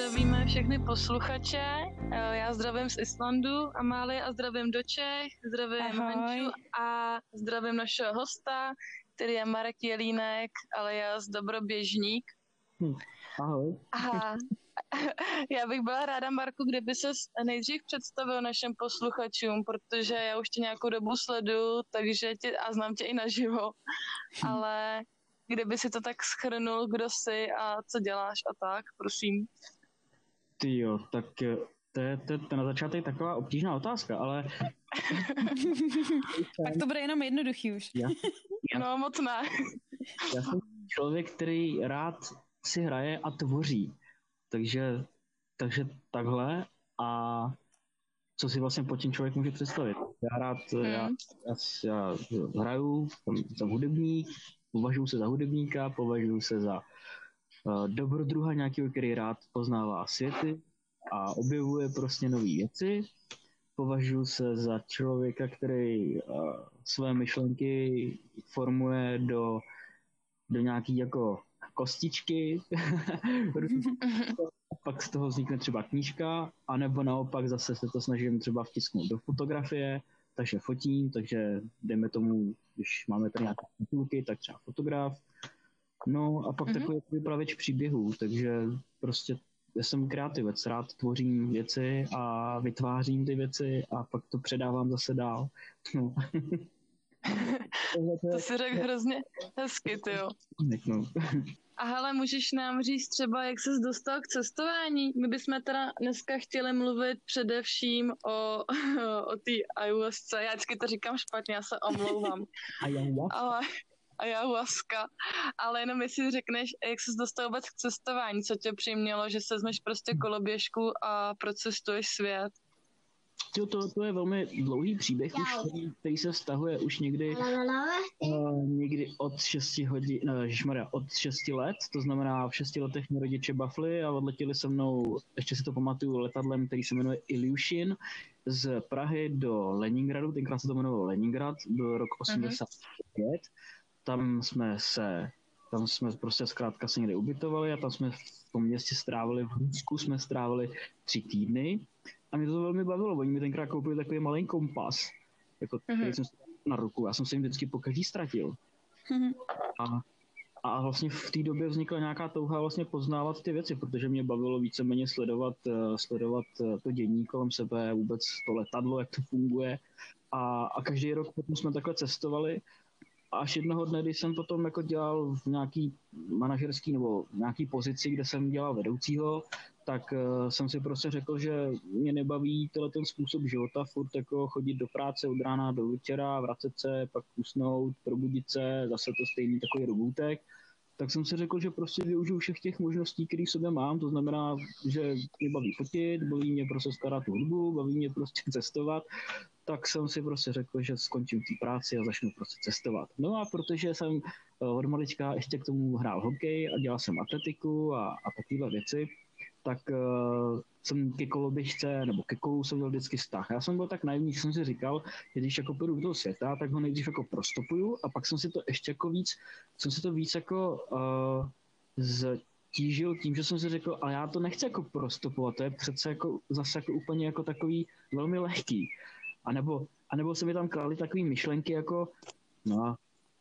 zdravíme všechny posluchače. Eh, Já zdravím z Islandu, Amálie a zdravím do Čech, zdravím Ahoj. Hanču a zdravím našeho hosta, který je Marek Jelínek, alias Dobroběžník. Ahoj. A já bych byla ráda, Marku, kdyby se nejdřív představil našim posluchačům, protože já už tě nějakou dobu sleduju, takže tě, a znám tě i naživo, ale kdyby si to tak schrnul, kdo jsi a co děláš a tak, prosím. Ty jo, tak eh, to je, to, je- to je na začátek taková obtížná otázka, ale Tak to bude jenom jednoduchý už. já, Já- No moc ne. já jsem člověk, který rád si hraje a tvoří. Takže, takže takhle a co si vlastně pod tím člověk může představit. Já rád, Hmm. já, já, já hraju, jsem, jsem hudebník, považuji se za hudebníka, považuji se za dobrodruha nějakého, který rád poznává světy a objevuje prostě nové věci. Považuji se za člověka, který uh, své myšlenky formuje do, do nějaký jako kostičky, pak z toho vznikne třeba knížka, anebo naopak zase se to snažím třeba vtisknout do fotografie, takže fotím, takže dejme tomu, když máme tady nějaké titulky, tak třeba fotograf. No a pak Mhm. mm-hmm. takový vypravěč příběhů, takže prostě já jsem kreativec, rád tvořím věci a vytvářím ty věci a pak to předávám zase dál. No. To si řekl hrozně hezky, ty jo. no. A hele, můžeš nám říct třeba, jak ses dostal k cestování? My bychom teda dneska chtěli mluvit především o, o té ayahuasce. Já vždycky to říkám špatně, já se omlouvám. Ale ayahuasca. Ale jenom jestli řekneš, jak ses dostal vůbec k cestování, co tě přimělo, že se vezmeš prostě koloběžku a procestuješ svět. Jo, to, to je velmi dlouhý příběh, už, který, který se vztahuje už někdy, uh, někdy od 6 hodin, no, ježišmarja, od 6 let, to znamená v 6 letech mě rodiče bafli a odletěli se mnou, ještě si to pamatuju, letadlem, který se jmenuje Ilyushin, z Prahy do Leningradu, tenkrát se to jmenovalo Leningrad, byl rok 85, tam jsme se, tam jsme prostě zkrátka se někde ubytovali a tam jsme v tom městě strávili, v Rusku jsme strávili tři týdny a mě to velmi bavilo. Oni mi tenkrát koupili takový malý kompas, jako, Mhm. který jsem si dal na ruku. Já jsem se jim vždycky po každý ztratil. A, a vlastně v té době vznikla nějaká touha vlastně poznávat ty věci, protože mě bavilo víceméně sledovat, eh, sledovat eh, to dění kolem sebe, vůbec to letadlo, jak to funguje. A, a každý rok potom jsme takhle cestovali až jednoho dne, když jsem potom jako dělal v nějaký manažerský nebo nějaký pozici, kde jsem dělal vedoucího, tak uh, jsem si prostě řekl, že mě nebaví tenhle ten způsob života, furt jako chodit do práce od rána do večera, vracet se, pak usnout, probudit se, zase to stejný takový robůtek. Tak jsem si řekl, že prostě využiju všech těch možností, které v sobě mám, to znamená, že mě baví fotit, baví mě prostě tu hudbu, baví mě prostě cestovat, tak jsem si prostě řekl, že skončím té práci a začnu prostě cestovat. No a protože jsem eh, od malička ještě k tomu hrál hokej a dělal jsem atletiku a, a takové věci, tak uh, jsem ke koloběžce, nebo ke kolu jsem měl vždycky vztah. Já jsem byl tak naivní, jsem si říkal, že když jako půjdu do světa, tak ho nejdřív jako prostopuju a pak jsem si to ještě jako víc, jsem si to víc jako uh, ztížil tím, že jsem si řekl, ale já to nechci jako prostopovat, to je přece jako zase jako úplně jako takový velmi lehký. A nebo, a nebo se mi tam kladly takové myšlenky jako, no a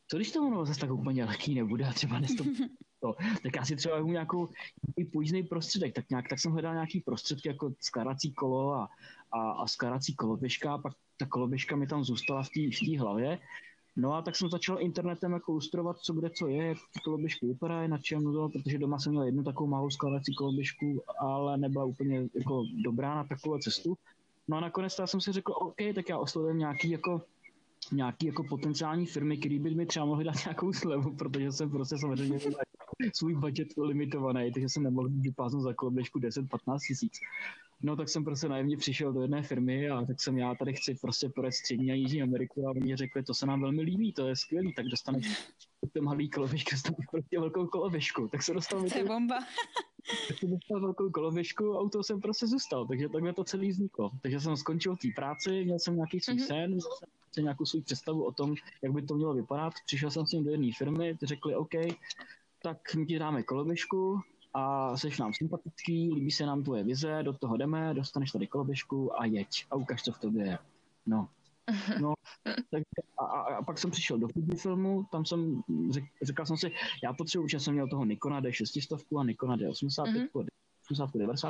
co když to ono zase tak úplně lehký nebude a třeba nesto, to, tak já si třeba vezmu nějakou nějaký pojízdný prostředek, tak nějak, tak jsem hledal nějaký prostředky jako skládací kolo a, a, a skládací koloběžka, a pak ta koloběžka mi tam zůstala v té v té hlavě. No a tak jsem začal internetem jako lustrovat, co kde co je, jak ty koloběžky vypadají, na čem to, protože doma jsem měl jednu takovou malou skládací koloběžku, ale nebyla úplně jako dobrá na takovou cestu. No a nakonec já jsem si řekl, OK, tak já oslovím nějaký jako nějaký jako potenciální firmy, které by mi třeba mohly dát nějakou slevu, protože jsem prostě samozřejmě svůj budget limitovaný, takže jsem nemohl vypáznout za koloběžku 10-15 tisíc. No tak jsem prostě naivně přišel do jedné firmy a tak jsem já tady chci prostě projet střední a jižní Ameriku a oni řekli, to se nám velmi líbí, to je skvělý, tak dostaneš ten malý koloběžku, dostaneš prostě velkou koloběžku, tak se dostal To je bomba. tak jsem dostal velkou koloběžku a u toho jsem prostě zůstal, takže takhle to celý vzniklo. Takže jsem skončil v té práci, měl jsem nějaký svůj Mhm. sen, měl jsem prostě nějakou svou představu o tom, jak by to mělo vypadat. Přišel jsem s ním do jedné firmy, ty řekli OK, tak my ti dáme koloběžku, a jsi nám sympatický, líbí se nám tvoje vize, do toho jdeme, dostaneš tady koloběžku a jeď a ukaž, co v tobě je. No, No, tak a, a, a, pak jsem přišel do filmu, tam jsem, řek, říkal jsem si, já potřebuji, že jsem měl toho Nikona D600 a Nikona D85, mm-hmm. 80, 90.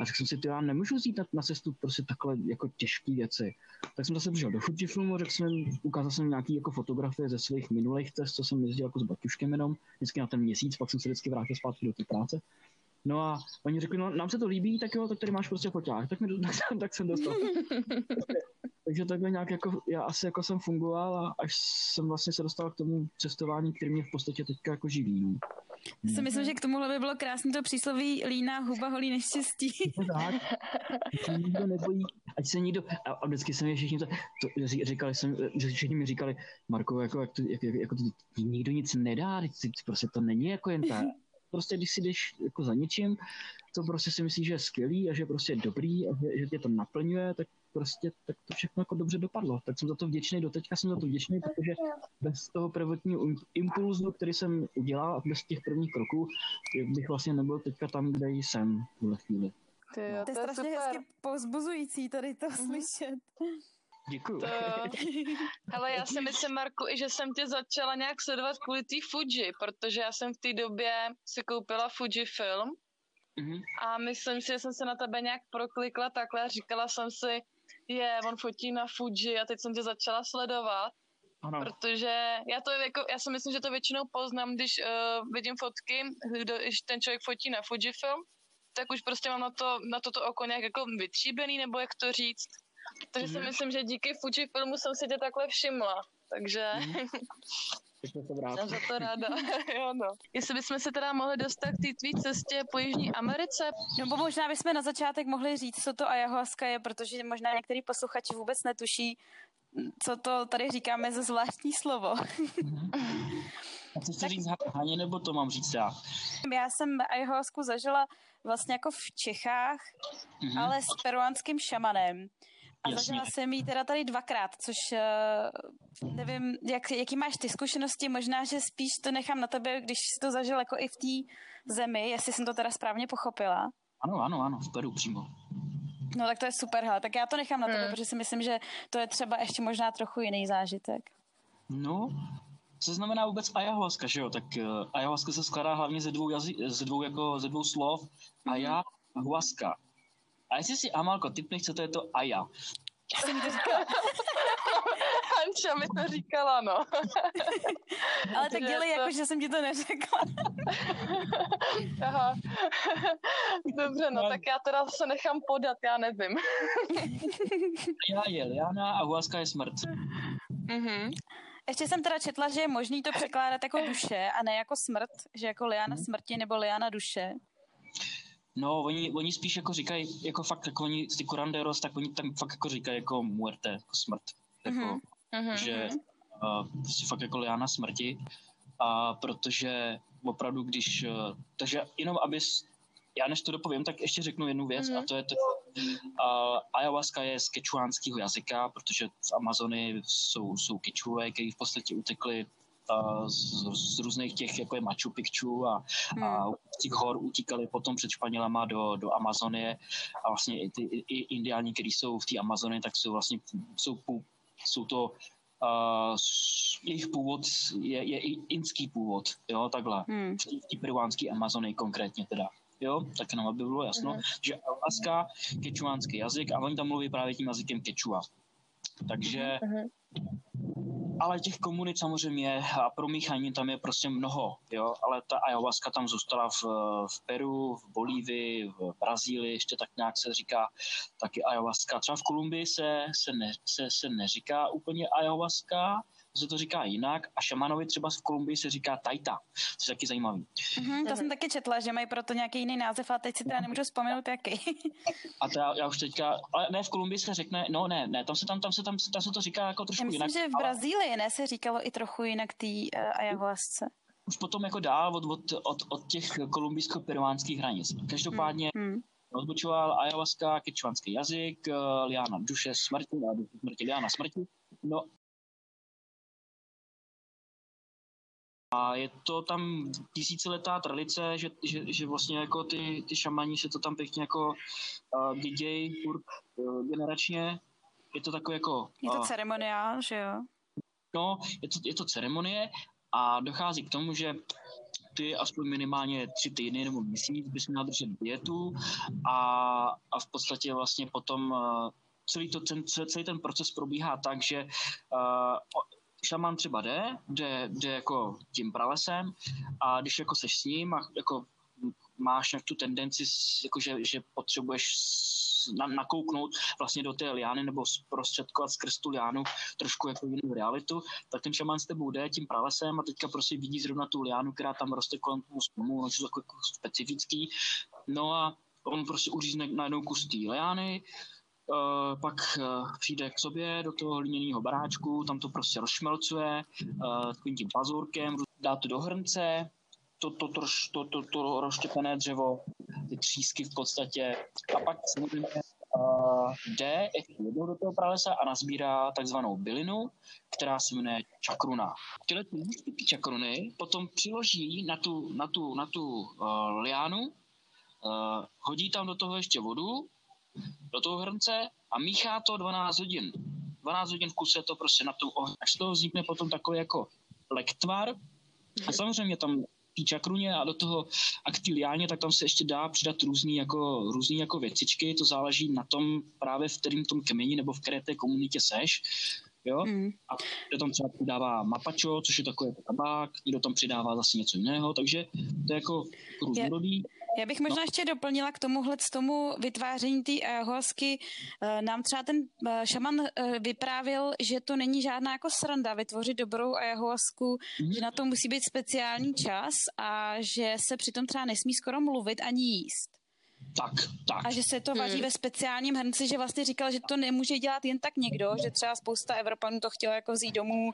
A tak jsem si, já nemůžu jít na, na cestu prostě takhle jako těžké věci. Tak jsem zase přišel do Fujifilmu, řekl jsem, ukázal jsem nějaký jako fotografie ze svých minulých cest, co jsem jezdil jako s Baťuškem jenom, vždycky na ten měsíc, pak jsem se vždycky vrátil zpátky do té práce. No a oni řekli, no nám se to líbí, tak jo, tak tady máš prostě foťák. Tak, mi, tak, jsem, tak jsem dostal. Takže takhle nějak jako, já asi jako jsem fungoval a až jsem vlastně se dostal k tomu cestování, který mě v podstatě teďka jako živí. No. Já si myslím, že k tomuhle by bylo krásné to přísloví líná huba holí neštěstí. tak, ať se nikdo nebojí, ať se nikdo, a, a vždycky jsem je všichni to, to říkali jsem, že všichni mi říkali, Marko, jako, jak to, jak, jako to, nikdo nic nedá, prostě to není jako jen tak prostě když si jdeš jako za něčím, co prostě si myslíš, že je skvělý a že je prostě dobrý a že, že tě to naplňuje, tak prostě tak to všechno jako dobře dopadlo. Tak jsem za to vděčný, doteďka jsem za to vděčný, protože bez toho prvotního impulzu, který jsem udělal a bez těch prvních kroků, bych vlastně nebyl teďka tam, kde jsem v tuhle chvíli. Ty jo, to, to je strašně super. hezky povzbuzující tady to mm-hmm. slyšet. Děkuju. To... Hele, já si myslím, Marku, i že jsem tě začala nějak sledovat kvůli té Fuji, protože já jsem v té době si koupila Fuji film mm-hmm. a myslím si, že jsem se na tebe nějak proklikla takhle a říkala jsem si, je, on fotí na Fuji a teď jsem tě začala sledovat. Ano. Protože já to jako, já si myslím, že to většinou poznám, když uh, vidím fotky, kdo, když ten člověk fotí na Fujifilm, tak už prostě mám na to, na toto oko nějak jako vytříbený, nebo jak to říct. Takže mm-hmm. si mhm. myslím, že díky Fujifilmu jsem si tě takhle všimla. Takže... Mm-hmm. Jsem za to ráda. jo, no. Jestli bychom se teda mohli dostat k té tvý cestě po Jižní Americe. No bo možná bychom na začátek mohli říct, co to ayahuasca je, protože možná některý posluchači vůbec netuší, co to tady říkáme za zvláštní slovo. A chceš to říct Haně, nebo to mám říct já? Já jsem ayahuasku zažila vlastně jako v Čechách, mm-hmm. ale s peruánským šamanem. A Jasně. zažila jsem ji teda tady dvakrát, což uh, nevím, jak, jaký máš ty zkušenosti, možná, že spíš to nechám na tebe, když jsi to zažil jako i v té zemi, jestli jsem to teda správně pochopila. Ano, ano, ano, v Peru přímo. No tak to je super, hele. tak já to nechám na tebe, hmm. protože si myslím, že to je třeba ještě možná trochu jiný zážitek. No, co znamená vůbec ayahuasca, že jo? Tak uh, ayahuasca se skládá hlavně ze dvou, jazy, ze dvou, jako, ze dvou slov. Mm-hmm. Ayahuasca. A jestli si, Amalko, typneš, co to je to Aya? Já jsem to říkala. Anča mi to říkala, no. Ale tak dělej, to... jako, že jsem ti to neřekla. Aha. Dobře, no, no, tak já teda se nechám podat, já nevím. já je Liana a Huaska je smrt. Mhm. Ještě jsem teda četla, že je možný to překládat jako duše a ne jako smrt, že jako Liana smrti nebo Liana duše. No, oni, oni spíš jako říkají, jako fakt, jako oni, ty Kuranderos, tak oni tam fakt jako říkají jako muerte, jako smrt. Jako, uh-huh. že uh, prostě fakt jako liána smrti. A protože opravdu, když, uh, takže jenom abys, já než to dopovím, tak ještě řeknu jednu věc uh-huh. a to je to, uh, ayahuasca je z kečuánského jazyka, protože v Amazonii jsou, jsou kečuové, kteří v podstatě utekli z, z různých těch, jako je Machu Picchu a, hmm. a z těch hor utíkali potom před Španělama do, do Amazonie a vlastně i ty i indiáni, kteří jsou v té Amazonii, tak jsou vlastně jsou, jsou to Uh, jejich původ je, je i inský původ, jo, takhle, hmm. v té peruánské Amazonii konkrétně teda. Jo, tak jenom aby bylo jasno, uh-huh. že Alaska, kečuánský jazyk a oni tam mluví právě tím jazykem kečua. Takže uh-huh ale těch komunit samozřejmě a promíchání tam je prostě mnoho, jo, ale ta ayahuasca tam zůstala v, v Peru, v Bolívii, v Brazílii, ještě tak nějak se říká taky ayahuasca. Třeba v Kolumbii se, se, ne, se, se neříká úplně ayahuasca, se to říká jinak a šamanovi třeba v Kolumbii se říká tajta, což je taky zajímavý. Mm-hmm, to jsem taky četla, že mají proto nějaký jiný název, ale teď si teda nemůžu vzpomenout jaký. a to já, já, už teďka, ale ne, v Kolumbii se řekne, no ne, ne, tam se, tam, tam se, tam, tam se to říká jako trošku já myslím, jinak. že v Brazílii, ne, se říkalo i trochu jinak tý uh, ayahuasce už potom jako dál od, od, od, od těch kolumbijsko-peruánských hranic. Každopádně hmm. hmm. odbočoval ayahuasca, kečuanský jazyk, eh, liana duše smrti, smrti, liana smrti. No A je to tam tisíciletá tradice, že, že, že vlastně jako ty, ty šamani se to tam pěkně jako uh, dědějí furt uh, generačně. Je to takové jako... Je to uh, ceremoniál, že jo? No, je to, je to ceremonie a dochází k tomu, že ty aspoň minimálně tři týdny nebo měsíc bys měl držet dietu a, a v podstatě vlastně potom uh, celý, to, ten, celý ten proces probíhá tak, že uh, šaman třeba jde, jde, jde jako tím pralesem a když jako seš s ním a jako máš tu tendenci, jako že, že potřebuješ na, nakouknout vlastně do té liány nebo zprostředkovat skrz tu liánu trošku jako jinou realitu, tak ten šaman s tebou jde tím pralesem a teďka prostě vidí zrovna tu liánu, která tam roste kolem toho stromu, no, jako, jako specifický. No a on prostě uřízne najednou kus té liány, pak uh, přijde k sobě do toho hlíněného baráčku, tam to prostě rozšmelcuje uh, takovým tím pazurkem, dá to do hrnce, to, to, to, to, to, to rozštěpené dřevo, ty třísky v podstatě. A pak samozřejmě jde ještě jednou do toho pralesa a nazbírá takzvanou bylinu, která se jmenuje čakruna. Tyhle ty čakruny potom přiloží na tu, na tu, na tu uh, liánu, uh, hodí tam do toho ještě vodu, do toho hrnce a míchá to 12 hodin. 12 hodin v kuse to prostě na tom ohni. Až z toho vznikne potom takový jako lektvar a samozřejmě tam té čakruně a do toho aktiliáně, tak tam se ještě dá přidat různý jako, různý jako věcičky, to záleží na tom právě v kterém tom kmeni nebo v které té komunitě seš. Jo? Mm. A kdo tam třeba přidává mapačo, což je takový jako tabák, někdo tam přidává zase něco jiného, takže to je jako různorodý. Já bych možná no. ještě doplnila k tomuhle z tomu vytváření té ayahuasky. Eh, nám třeba ten eh, šaman eh, vyprávěl, že to není žádná jako sranda vytvořit dobrou ayahuasku, mm. že na to musí být speciální čas a že se přitom třeba nesmí skoro mluvit ani jíst. Tak, tak. A že se to vaří hmm. ve speciálním hrnci, že vlastně říkal, že to nemůže dělat jen tak někdo, že třeba spousta Evropanů to chtělo jako vzít domů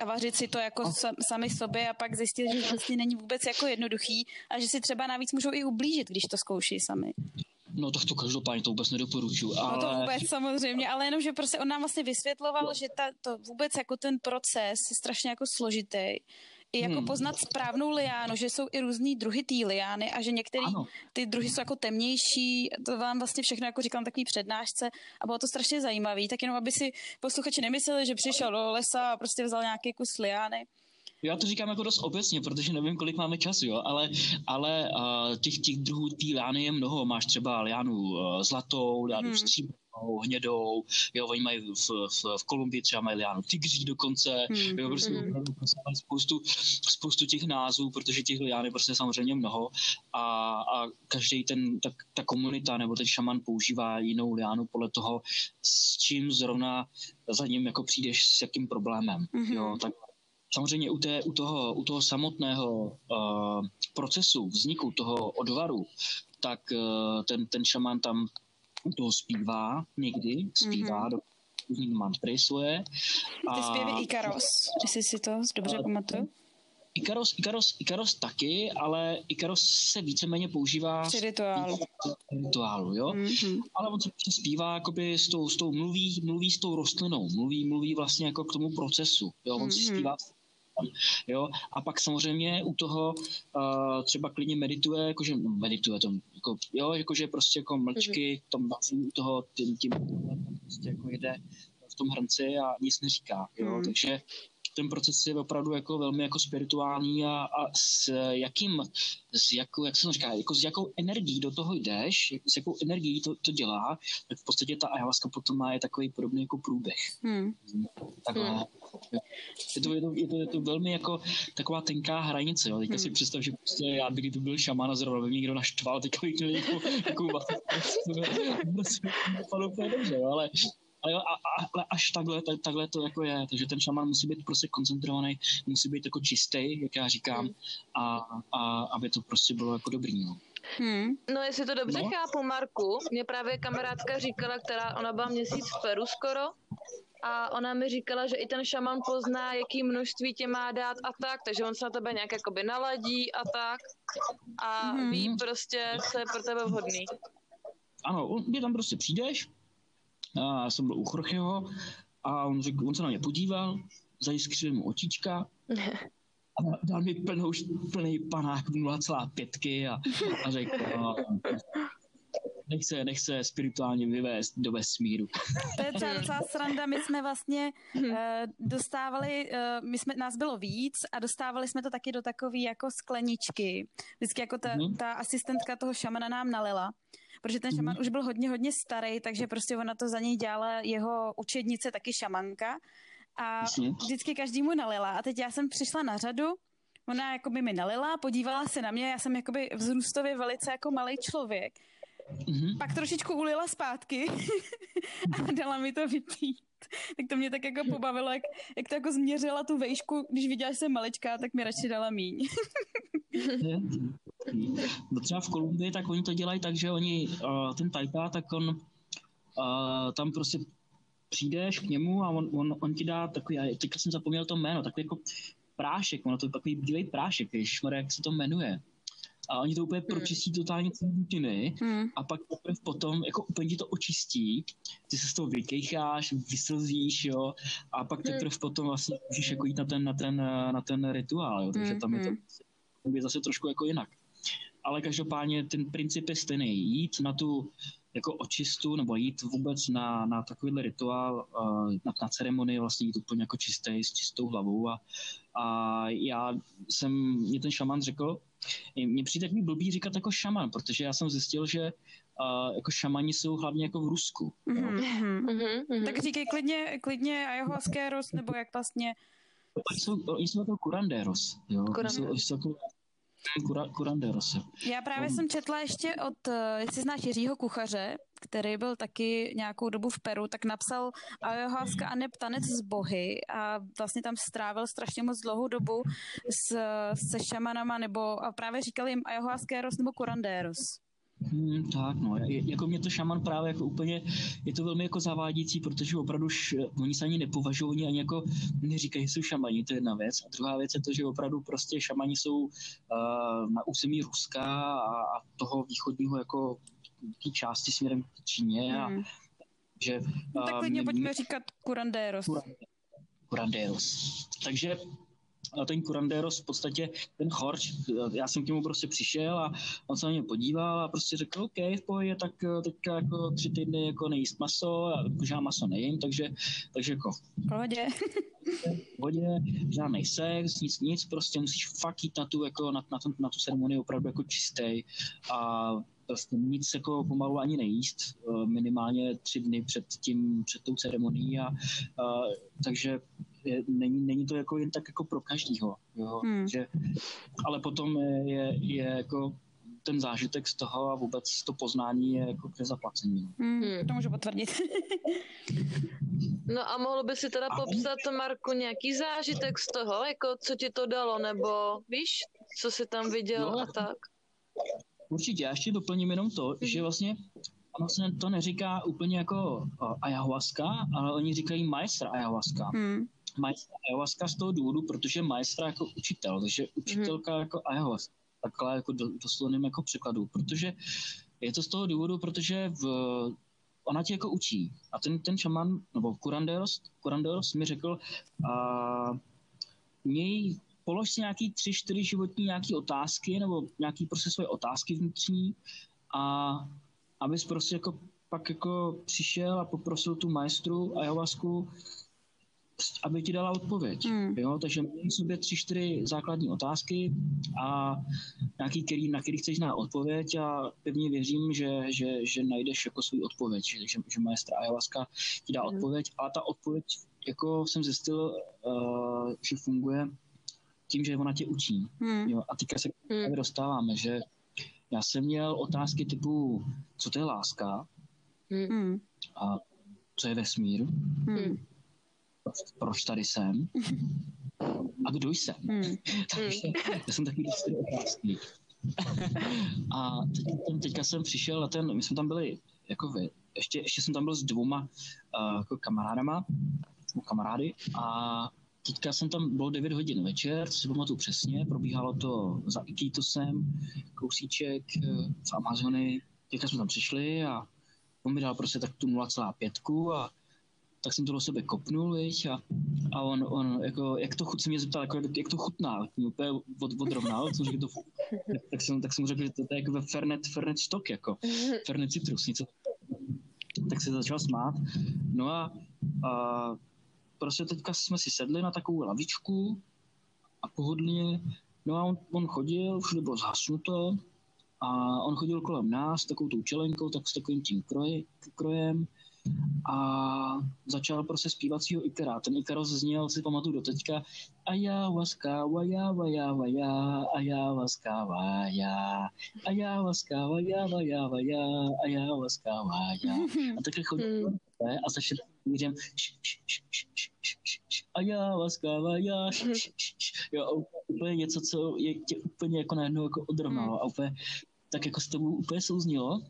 a vařit si to jako sami sobě a pak zjistil, že vlastně není vůbec jako jednoduchý a že si třeba navíc můžou i ublížit, když to zkouší sami. No tak to každopádně to vůbec nedoporučuju. Ale... No to vůbec samozřejmě, ale jenom, že prostě on nám vlastně vysvětloval, no. že ta, to vůbec jako ten proces je strašně jako složitý i jako hmm. poznat správnou liánu, že jsou i různý druhy té liány a že některé ty druhy jsou jako temnější, to vám vlastně všechno jako říkám takový přednášce a bylo to strašně zajímavý, tak jenom aby si posluchači nemysleli, že přišel do lesa a prostě vzal nějaký kus liány. Já to říkám jako dost obecně, protože nevím, kolik máme času, jo, ale, ale uh, těch, těch druhů té liány je mnoho. Máš třeba liánu uh, zlatou, liánu hmm. stříbrnou, hnědou, jo, oni mají v, v, v Kolumbii třeba mají liánu tygří dokonce, mm, jo, prostě mm. spoustu, spoustu těch názvů, protože těch lián je prostě samozřejmě mnoho a, a každý ten, ta, ta komunita nebo ten šaman používá jinou liánu podle toho, s čím zrovna za ním jako přijdeš s jakým problémem, mm-hmm. jo, tak Samozřejmě u, té, u, toho, u toho samotného uh, procesu vzniku toho odvaru, tak uh, ten, ten šaman tam u toho zpívá někdy, zpívá mm-hmm. do mantry svoje. A... Ty zpěvy Ikaros, jestli si to dobře pamatuju. Ikaros, Ikaros, Ikaros taky, ale Ikaros se víceméně používá při rituálu. rituálu jo? Mm-hmm. Ale on se zpívá jakoby s tou, s tou mluví, mluví s tou rostlinou, mluví, mluví vlastně jako k tomu procesu. Jo? On mm-hmm. si zpívá Jo? A pak samozřejmě u toho uh, třeba klidně medituje, jakože no, medituje to, jako, jo, jakože prostě jako mlčky, mm-hmm. tom u toho tím, tím prostě jako jede v tom hrnci a nic neříká, jo, mm-hmm. takže ten proces je opravdu jako velmi jako spirituální a, a s jakým, s jakou, jak se říká, jako s jakou energií do toho jdeš, s jakou energií to, to dělá, tak v podstatě ta ayahuasca potom má je takový podobný jako průběh. Hmm. Takhle. Hmm. Je to, je, to, je, to, je to velmi jako taková tenká hranice. Jo. Teďka hmm. si představ, že prostě já bych to byl šamán a zrovna by mě někdo naštval, teďka bych měl jako, jako, jako, jako, jako, ale ale jo, a, a, ale až takhle, tak, takhle to jako je, takže ten šaman musí být prostě koncentrovaný, musí být jako čistý, jak já říkám, hmm. a, a aby to prostě bylo jako dobrý, no. Hmm. No jestli to dobře no. chápu, Marku, mě právě kamarádka říkala, která ona byla měsíc v Peru skoro, a ona mi říkala, že i ten šaman pozná, jaký množství tě má dát a tak, takže on se na tebe nějak jakoby naladí a tak a hmm. ví prostě, co je pro tebe vhodný. Ano, kdy tam prostě přijdeš, a já jsem byl u Chorcheho a on, řekl, on se na mě podíval, zajiskřil mu očička a dal mi plnou, plný panák 0,5 a, a řekl, no, nechce, nechce spirituálně vyvést do vesmíru. To je třeba docela sranda. My jsme vlastně uh, dostávali, uh, my jsme, nás bylo víc a dostávali jsme to taky do takové jako skleničky. Vždycky jako ta, mm. ta asistentka toho šamana nám nalila protože ten šaman mm. už byl hodně, hodně starý, takže prostě ona to za něj dělala jeho učednice, taky šamanka. A vždycky každý mu nalila. A teď já jsem přišla na řadu, ona jako by mi nalila, podívala se na mě, já jsem jakoby vzrůstově velice jako malý člověk. Mm-hmm. Pak trošičku ulila zpátky a dala mi to vypít. Tak to mě tak jako pobavilo, jak, jak to jako změřila tu vejšku, když viděla, že jsem maličká, tak mi radši dala míň. no třeba v Kolumbii, tak oni to dělají tak, že oni, ten tajta, tak on tam prostě přijdeš k němu a on, on, on ti dá takový, teďka jsem zapomněl to jméno, takový jako prášek, ono to je takový bílej prášek, víš, jak se to jmenuje a oni to úplně hmm. pročistí totálně celý dutiny hmm. a pak potom jako úplně ti to očistí, ty se z toho vykejcháš, vyslzíš, jo, a pak hmm. teprve potom vlastně můžeš jako jít na ten, na ten, na ten rituál, jo, takže tam je to hmm. je zase trošku jako jinak. Ale každopádně ten princip je stejný. Jít na tu jako očistu nebo jít vůbec na, na takovýhle rituál, na, na ceremonii vlastně jít úplně jako čistý, s čistou hlavou a, a já jsem, mě ten šaman řekl, mně přijde takový blbý říkat jako šaman, protože já jsem zjistil, že uh, jako šamani jsou hlavně jako v Rusku. Mm-hmm. Mm-hmm. Tak říkej klidně, klidně ayahuasqueros, nebo jak vlastně... Oni jsou, oni jsou jako kuranderos. Jo? Kuranderos. Jsou, jsou jako Kuranderos. Já právě jsem četla ještě od, eh, jestli znáš Jiřího Kuchaře, který byl taky nějakou dobu v Peru, tak napsal ayahuasca a neb tanec z bohy a vlastně tam strávil strašně moc dlouhou dobu s, se šamanama nebo a právě říkali jim ayahuasqueros nebo curanderos. Hmm, tak no, je, jako mě to šaman právě jako úplně, je to velmi jako zavádějící, protože opravdu š, oni se ani nepovažují, oni ani jako neříkají, že jsou šamani, to je jedna věc. A druhá věc je to, že opravdu prostě šamani jsou uh, na území Ruska a, a toho východního jako té části směrem k Číně hmm. a že... No, tak klidně uh, pojďme říkat Kuranderos. Kuranderos. Takže ten Kuranderos v podstatě, ten chorč, já jsem k němu prostě přišel a on se na mě podíval a prostě řekl, OK, v pohodě, tak eh, teďka jako tři týdny jako nejíst maso, a jako já maso nejím, takže, takže jako... V pohodě. v pohodě, žádný sex, nic, nic, prostě musíš fakt jít na tu, jako na, na, tu, na tu ceremonii opravdu jako čistý a prostě nic jako pomalu ani nejíst, eh, minimálně tři dny před tím, před tou ceremonií a, a takže je, není, není to jako jen tak jako pro každýho, jo, hmm. že, ale potom je, je jako ten zážitek z toho a vůbec to poznání je jako ke zaplacení. Hmm, to můžu potvrdit. no a mohl by si teda popsat, Marku, nějaký zážitek z toho, jako co ti to dalo, nebo víš, co jsi tam viděl no, a tak? Určitě, já ještě doplním jenom to, hmm. že vlastně ono se to neříká úplně jako ayahuasca, ale oni říkají maestra ayahuasca. Hmm maestra ayahuasca z toho důvodu, protože maestra jako učitel, takže učitelka mm. jako ayahuasca, takhle jako do, doslovným jako překladu, protože je to z toho důvodu, protože v, ona tě jako učí. A ten, ten šaman, nebo Kuranderos, Kuranderos mi řekl, a, měj, polož si nějaký tři, čtyři životní nějaký otázky, nebo nějaký prostě svoje otázky vnitřní a abys prostě jako pak jako přišel a poprosil tu majstru ayahuasku, aby ti dala odpověď. Hmm. Jo? Takže měj sobě tři, čtyři základní otázky a nějaký, který, na který chceš znát odpověď a pevně věřím, že, že, že najdeš jako svůj odpověď, že, že, že maestra ayahuasca ti dá hmm. odpověď a ta odpověď, jako jsem zjistil, uh, že funguje tím, že ona tě učí. Hmm. Jo? A teďka se hmm. dostáváme, že já jsem měl otázky typu, co to je láska hmm. a co je vesmír, hmm proč tady jsem a kdo jsem. Hmm. Takže já jsem takový dost otázky. a teď, teďka jsem přišel na ten, my jsme tam byli jako vy, ještě, ještě jsem tam byl s dvouma uh, jako kamarádama, kamarády a teďka jsem tam, bylo 9 hodin večer, co si pamatuju přesně, probíhalo to za Ikitosem, kousíček uh, v Amazony, teďka jsme tam přišli a on mi dal prostě tak tu 0,5 a tak jsem to do sebe kopnul, viď, a, a on, on, jako, jak to chut, se mě zeptal, jako, jak to chutná, úplně od, odrovnal, jsem řekl, to, tak, jsem, tak jsem řekl, že to, to je jako Fernet, Fernet stock, jako, Fernet citrus, něco. Tak se začal smát. No a, a prostě teďka jsme si sedli na takovou lavičku a pohodlně, no a on, on chodil, všude bylo zhasnuto a on chodil kolem nás takovou tou čelenkou, tak s takovým tím kroj, krojem a začal prostě zpívat svýho Ikara. Ten Ikaros zněl, si pamatuju do teďka, a já vaskává, já, já, já, a já vaskává, já, a já vaskává, já, já, já, a já vaskává, já. A takhle chodil hmm. a začal mířem, a já vaskává, já, jo, úplně něco, co je tě úplně jako najednou jako odrovnalo a úplně tak jako s tebou úplně souznilo.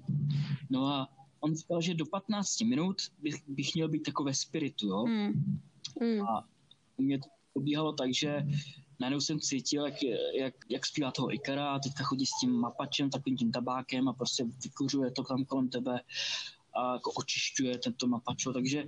No a on říkal, že do 15 minut bych, bych měl být takové spiritu, jo. Mm. Mm. A u mě to probíhalo tak, že najednou jsem cítil, jak, jak, jak zpívá toho Ikara a teďka chodí s tím mapačem, takovým tím tabákem a prostě vykuřuje to tam kolem tebe a jako očišťuje tento mapačo, takže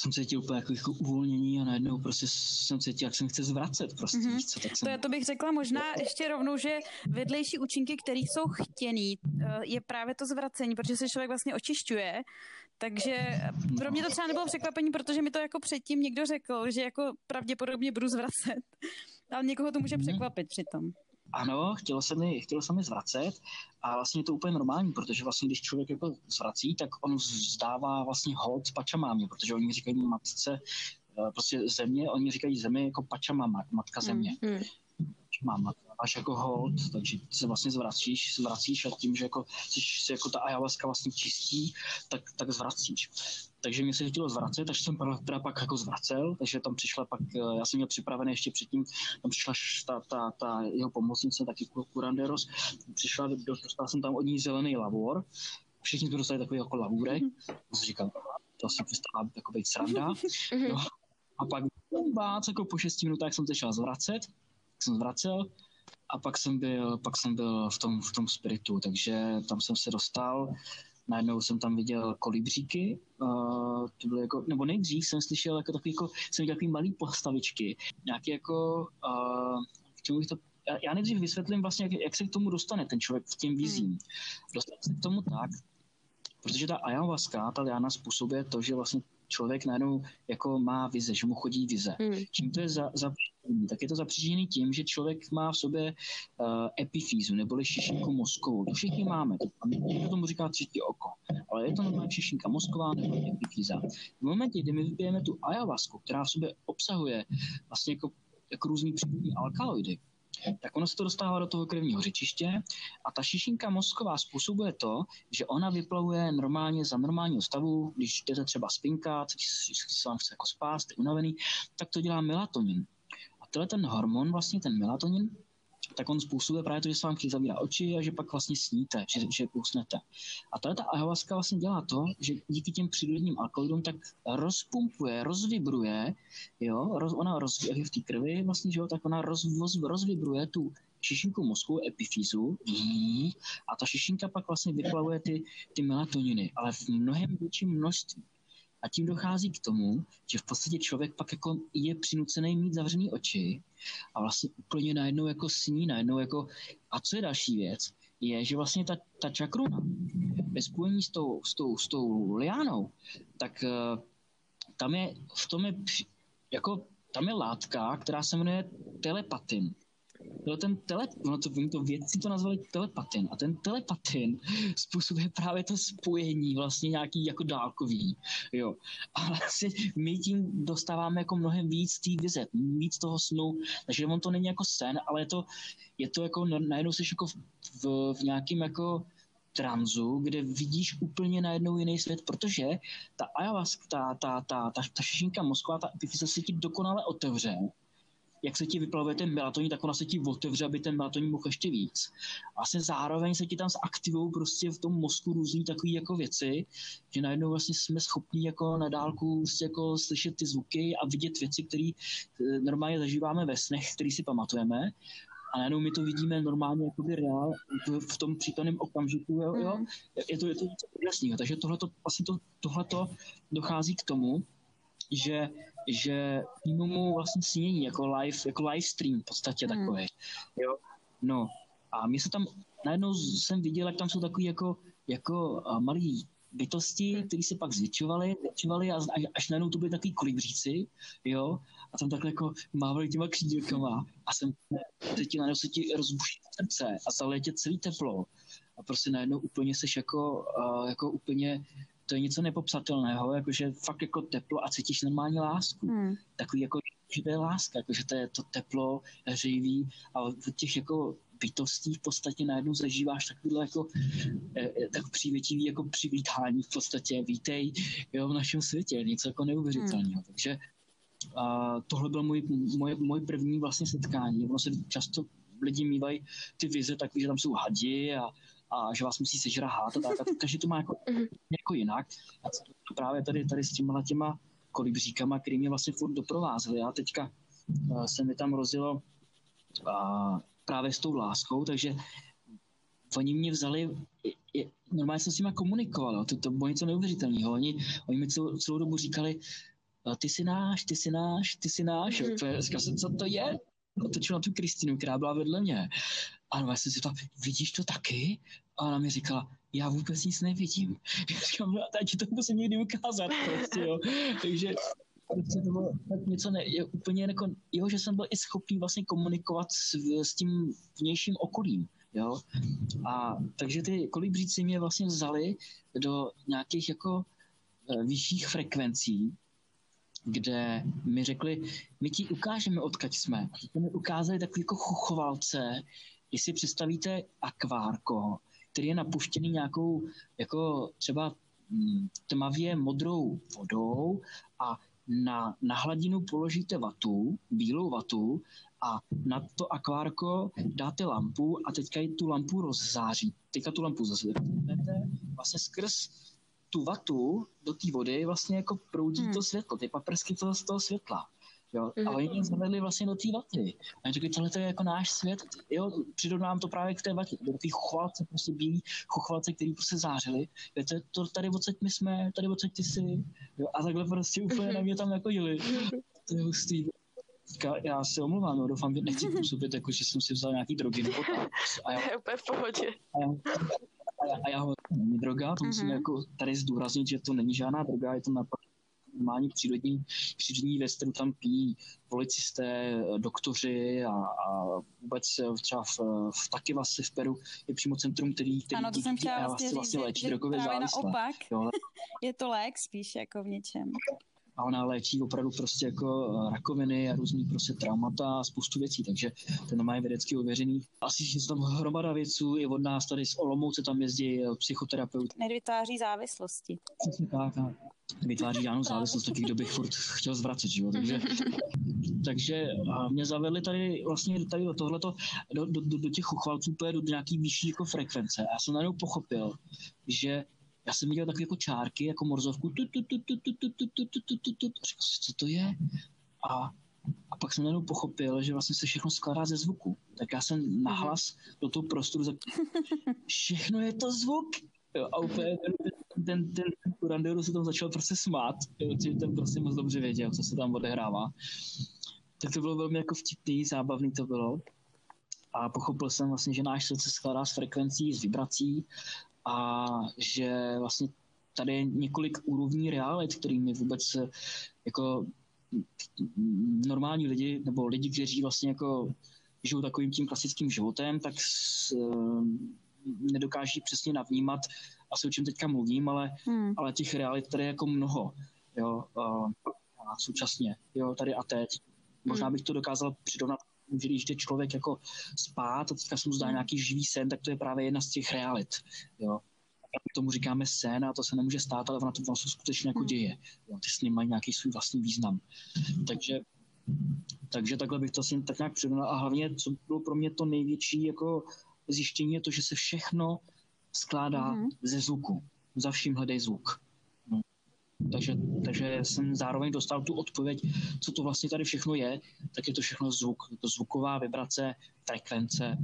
jsem cítil úplně jako, jako uvolnění a najednou prostě jsem cítil, jak jsem chce zvracet prostě. Mm-hmm. Co, tak jsem... to, to bych řekla možná ještě rovnou, že vedlejší účinky, které jsou chtěný, eh, je právě to zvracení, protože se člověk vlastně očišťuje, takže pro mě to třeba nebylo překvapení, protože mi to jako předtím někdo řekl, že jako pravděpodobně budu zvracet, ale někoho to může mhm. překvapit přitom ano, chtělo se mi, chtělo se mi zvracet a vlastně je to úplně normální, protože vlastně když člověk jako zvrací, tak on vzdává vlastně hod pačamámě, protože oni říkají matce, eh, prostě země, oni říkají zemi jako pačamama, matka země. Mm, mm. Máma, máš jako hold, takže se vlastně zvracíš, zvracíš a tím, že jako, když se jako ta ayahuasca vlastně čistí, tak, tak zvracíš takže mě se chtělo zvracet, takže jsem teda pak jako zvracel, takže tam přišla pak, eh, já jsem měl připravené ještě předtím, tam přišla ta, ta, ta jeho pomocnice, taky Kuranderos, přišla, dostal jsem tam od ní zelený lavor, všichni jsme dostali takový jako lavůrek, mm-hmm. jsem říkal, to asi přestala takový sranda, mhm. no, a pak bác, jako po šesti minutách jsem začal zvracet, jsem zvracel, a pak jsem byl, pak jsem byl v tom, v tom spiritu, takže tam jsem se dostal, najednou jsem tam viděl kolibříky, uh, to bylo jako, nebo nejdřív jsem slyšel jako takový, jako, jsem viděl takový malý postavičky, nějaký jako, uh, k čemu bych to já nejdřív vysvětlím vlastně, jak, jak se k tomu dostane ten člověk v těm vizím. Hmm. Dostane se k tomu tak, protože ta ayahuasca, ta liana způsobuje to, že vlastně člověk najednou jako má vize, že mu chodí vize. Hmm. Čím to je za, za tak je to zapříčený tím, že člověk má v sobě uh, epifízu, neboli šišinku mozkovou. To všichni máme, to tomu říká třetí oko. Ale je to normálně šišinka mozková nebo epifíza. V momentě, kdy my vypijeme tu ayahuasku, která v sobě obsahuje vlastně jako, jako různý přírodní alkaloidy, tak ono se to dostává do toho krevního řečiště a ta šišinka mozková způsobuje to, že ona vyplavuje normálně za normálního stavu, když jdete třeba spinkat, když se vám chce jako spát, jste unavený, tak to dělá melatonin. A tenhle ten hormon, vlastně ten melatonin, tak on způsobuje právě to, že se vám zavírá oči a že pak vlastně sníte, že, že usnete. A tady ta ayahuasca vlastně dělá to, že díky těm přírodním alkaloidům tak rozpumpuje, rozvibruje, jo, roz, ona roz, v té krvi vlastně, že jo, tak ona roz, roz, rozvibruje tu šišinku mozku, epifýzu, a ta šišinka pak vlastně vyplavuje ty, ty melatoniny, ale v mnohem větším množství. A tím dochází k tomu, že v podstatě člověk pak jako je přinucený mít zavřený oči a vlastně úplně najednou jako sní, najednou jako... A co je další věc, je, že vlastně ta, ta čakruna ve spojení s tou, s tou, s tou liánou, tak uh, tam je, v tom je jako, tam je látka, která se jmenuje telepatin byl ten tele, no to, to vědci to nazvali telepatin. A ten telepatin způsobuje právě to spojení vlastně nějaký jako dálkový, jo. A vlastně my tím dostáváme jako mnohem víc té vize, víc toho snu, takže on to není jako sen, ale je to, je to jako, najednou jsi jako v, v, v nějakým jako tranzu, kde vidíš úplně najednou jiný svět, protože ta ayahuasca, ta, ta, ta, ta, ta šišinka mozková, ta epifyze se ti dokonale otevře jak se ti vyplavuje ten melatonin, tak ona se ti otevře, aby ten melatonin mohl ještě víc. A vlastně zároveň se ti tam zaktivují prostě v tom mozku různé takové jako věci, že najednou vlastně jsme schopni jako na dálku prostě jako slyšet ty zvuky a vidět věci, které eh, normálně zažíváme ve snech, které si pamatujeme a najednou my to vidíme normálně jako by reál v tom přítomném okamžiku, jo, jo? Mm. Je to, je to něco úžasného. Takže tohleto, vlastně to, tohleto dochází k tomu, že, že mu vlastně snění, jako live, jako live stream v podstatě hmm. takový. Jo? No a mě se tam, najednou jsem viděl, jak tam jsou takový jako, jako malý bytosti, hmm. které se pak zvětšovaly, zvětšovaly a až najednou to byly takový kolibříci, jo, a tam takhle jako mávali těma křídilkama a jsem se ti najednou se ti rozbuší srdce a zalétě celý teplo a prostě najednou úplně seš jako, uh, jako úplně to je něco nepopsatelného, jakože fakt jako teplo a cítíš normální lásku. Hmm. Takový jako, je láska, jakože to je to teplo, hřejivý a od těch jako bytostí v podstatě najednou zažíváš takovýhle jako eh, eh, tak přívětivý jako přivítání v podstatě, vítej jo, v našem světě, něco jako neuvěřitelného. Hmm. Takže a tohle byl můj, můj, můj první vlastně setkání. Ono se často lidi mývají ty vize takový, že tam jsou hadi a, a že vás musí sežrat a tak. A každý to má jako, mhm. jako jinak. A to právě tady, tady s těma těma kolibříkama, který mě vlastně furt doprovázely. Já teďka uh, se mi tam rozjelo uh, právě s tou láskou, takže oni mě vzali, je, normálně jsem s nimi komunikoval, to, to bylo něco neuvěřitelného. Oni, oni mi celou, celou dobu říkali, ty jsi náš, ty jsi náš, ty jsi náš. Mm-hmm. Říkal jsem, co to je? Otočil na tu Kristinu, která byla vedle mě. A já jsem si říkal, vidíš to taky? A ona mi říkala, já vůbec nic nevidím. Já říkám, no, teď to musím někdy ukázat. Prostě, jo. Takže prostě to bylo tak něco ne, je úplně jako, jo, že jsem byl i schopný vlastně komunikovat s, s tím vnějším okolím. Jo? A takže ty kolibříci mě vlastně vzali do nějakých jako e, vyšších frekvencí, kde mi řekli, my ti ukážeme, odkaď jsme. Mi ukázali takový jako chuchovalce, jestli představíte akvárko, který je napuštěný nějakou jako třeba hm, tmavě modrou vodou a na, na hladinu položíte vatu, bílou vatu a na to akvárko dáte lampu a teďka tu lampu rozzáří. Teďka tu lampu zasvětlíte vlastně skrz tu vatu do té vody vlastně jako proudí hmm. to světlo, ty paprsky toho, z toho světla. Jo? Mm. A oni mě zavedli vlastně do té vaty. A oni řekli, tohle to je jako náš svět. Jo, přirovnám to právě k té vatě. Do té chochvalce, prostě bílí chochvalce, který prostě zářili. Jo, to, to, tady odsaď my jsme, tady odsaď ty jsi. Jo, a takhle prostě úplně na mě tam jako jeli. To je hustý. Já se omluvám, no, doufám, že nechci působit, jako, že jsem si vzal nějaký drogy nebo tak. A já, je úplně v pohodě. A já, a já, a já ho není droga, to musím mm-hmm. jako tady zdůraznit, že to není žádná droga, je to naprosto normální přírodní, přírodní věc, kterou tam pijí policisté, doktoři a, a vůbec třeba v, v taky vlastně v Peru je přímo centrum, který, který ano, to jsem chtěla vlastně, vlastně léčí drogové závislé. naopak. Jo. je to lék spíš jako v něčem a ona léčí opravdu prostě jako eh, rakoviny a různý prostě traumata a spoustu věcí, takže to normálně vědecky ověřený. Asi je tam hromada věců, i od nás tady z Olomouce tam jezdí eh, psychoterapeut. Nevytváří závislosti. Tak, a vytváří žádnou závislost, taky kdo bych furt chtěl zvracet, že jo? Takže, takže a mě zavedli tady vlastně tady do tohleto, do, do, do, do těch uchvalců do nějaký vyšší jako frekvence. A já jsem najednou pochopil, že já jsem viděl takové jako čárky, jako morzovku, a jsem, co to je? A, a pak jsem jenom pochopil, že vlastně se všechno skládá ze zvuku. Tak já jsem nahlas do toho prostoru zap... všechno je to zvuk. Jo, a úplně ten, ten, ten Kurandero se tam začal prostě smát, jo, ten prostě moc dobře věděl, co se tam odehrává. Tak to bylo velmi jako vtipný, zábavný to bylo a pochopil jsem vlastně, že náš svět se skládá z frekvencí, z vibrací a že vlastně tady je několik úrovní realit, kterými vůbec jako normální lidi, nebo lidi, kteří vlastně jako žijou takovým tím klasickým životem, tak s, nedokáží přesně navnímat asi o čem teďka mluvím, ale, hmm. ale těch realit tady je jako mnoho. Jo, a, a současně, jo, tady a teď. Možná hmm. bych to dokázal přirovnat že když jde člověk jako spát a teďka se mu zdá hmm. nějaký živý sen, tak to je právě jedna z těch realit. Jo. A tomu říkáme sen a to se nemůže stát, ale ona to vlastně skutečně jako hmm. děje. Jo. Ty sny mají nějaký svůj vlastní význam. Takže, takže takhle bych to asi tak nějak přirovnal. A hlavně, co bylo pro mě to největší jako zjištění, je to, že se všechno skládá mm-hmm. ze zvuku. Za vším hledej zvuk. Takže, takže jsem zároveň dostal tu odpověď, co to vlastně tady všechno je, tak je to všechno zvuk, to zvuková vibrace, frekvence,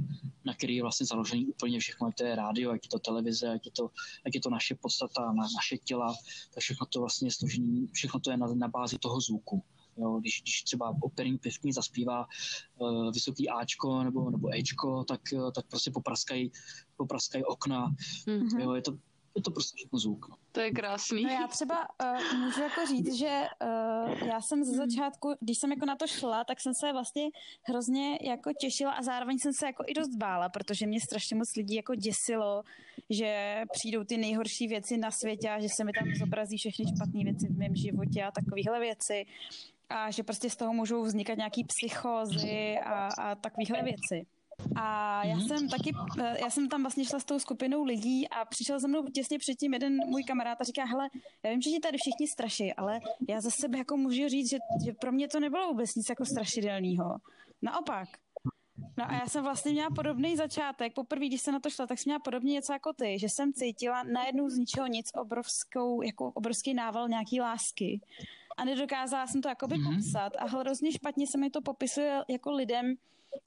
na který je vlastně založený úplně všechno, ať to je rádio, ať je to televize, ať je to, ať je to naše podstata, na, naše těla, tak všechno to vlastně je složení, všechno to je na, na bázi toho zvuku. Jo, když, když třeba operní pěvkyně zaspívá uh, vysoký Ačko nebo, nebo Ečko, tak, uh, tak prostě popraskají popraskají okna. Mm-hmm. Jo, je to, je to prostě všechno zvuk. No. To je krásný. No já třeba uh, můžu jako říct, že uh, já jsem ze začátku, když jsem jako na to šla, tak jsem se vlastně hrozně jako těšila a zároveň jsem se jako i dost bála, protože mě strašně moc lidí jako děsilo, že přijdou ty nejhorší věci na světě a že se mi tam zobrazí všechny špatné věci v mém životě a takovéhle věci a že prostě z toho můžou vznikat nějaký psychózy a, a takovéhle věci. A já mm-hmm. jsem taky, eh, já jsem tam vlastně šla s tou skupinou lidí a přišel za mnou těsně předtím jeden můj kamarád a říká, hele, já vím, že ti tady všichni straší, ale já za sebe jako můžu říct, že, že pro mě to nebylo vůbec nic jako strašidelného. Naopak. No a já jsem vlastně měla podobný začátek. Poprvé, když jsem na to šla, tak jsem měla podobně něco jako ty, že jsem cítila najednou z ničeho nic obrovskou, jako obrovský nával nějaký lásky. A nedokázala jsem to jakoby mm-hmm. popsat a hrozně špatně se mi to popisuje jako lidem,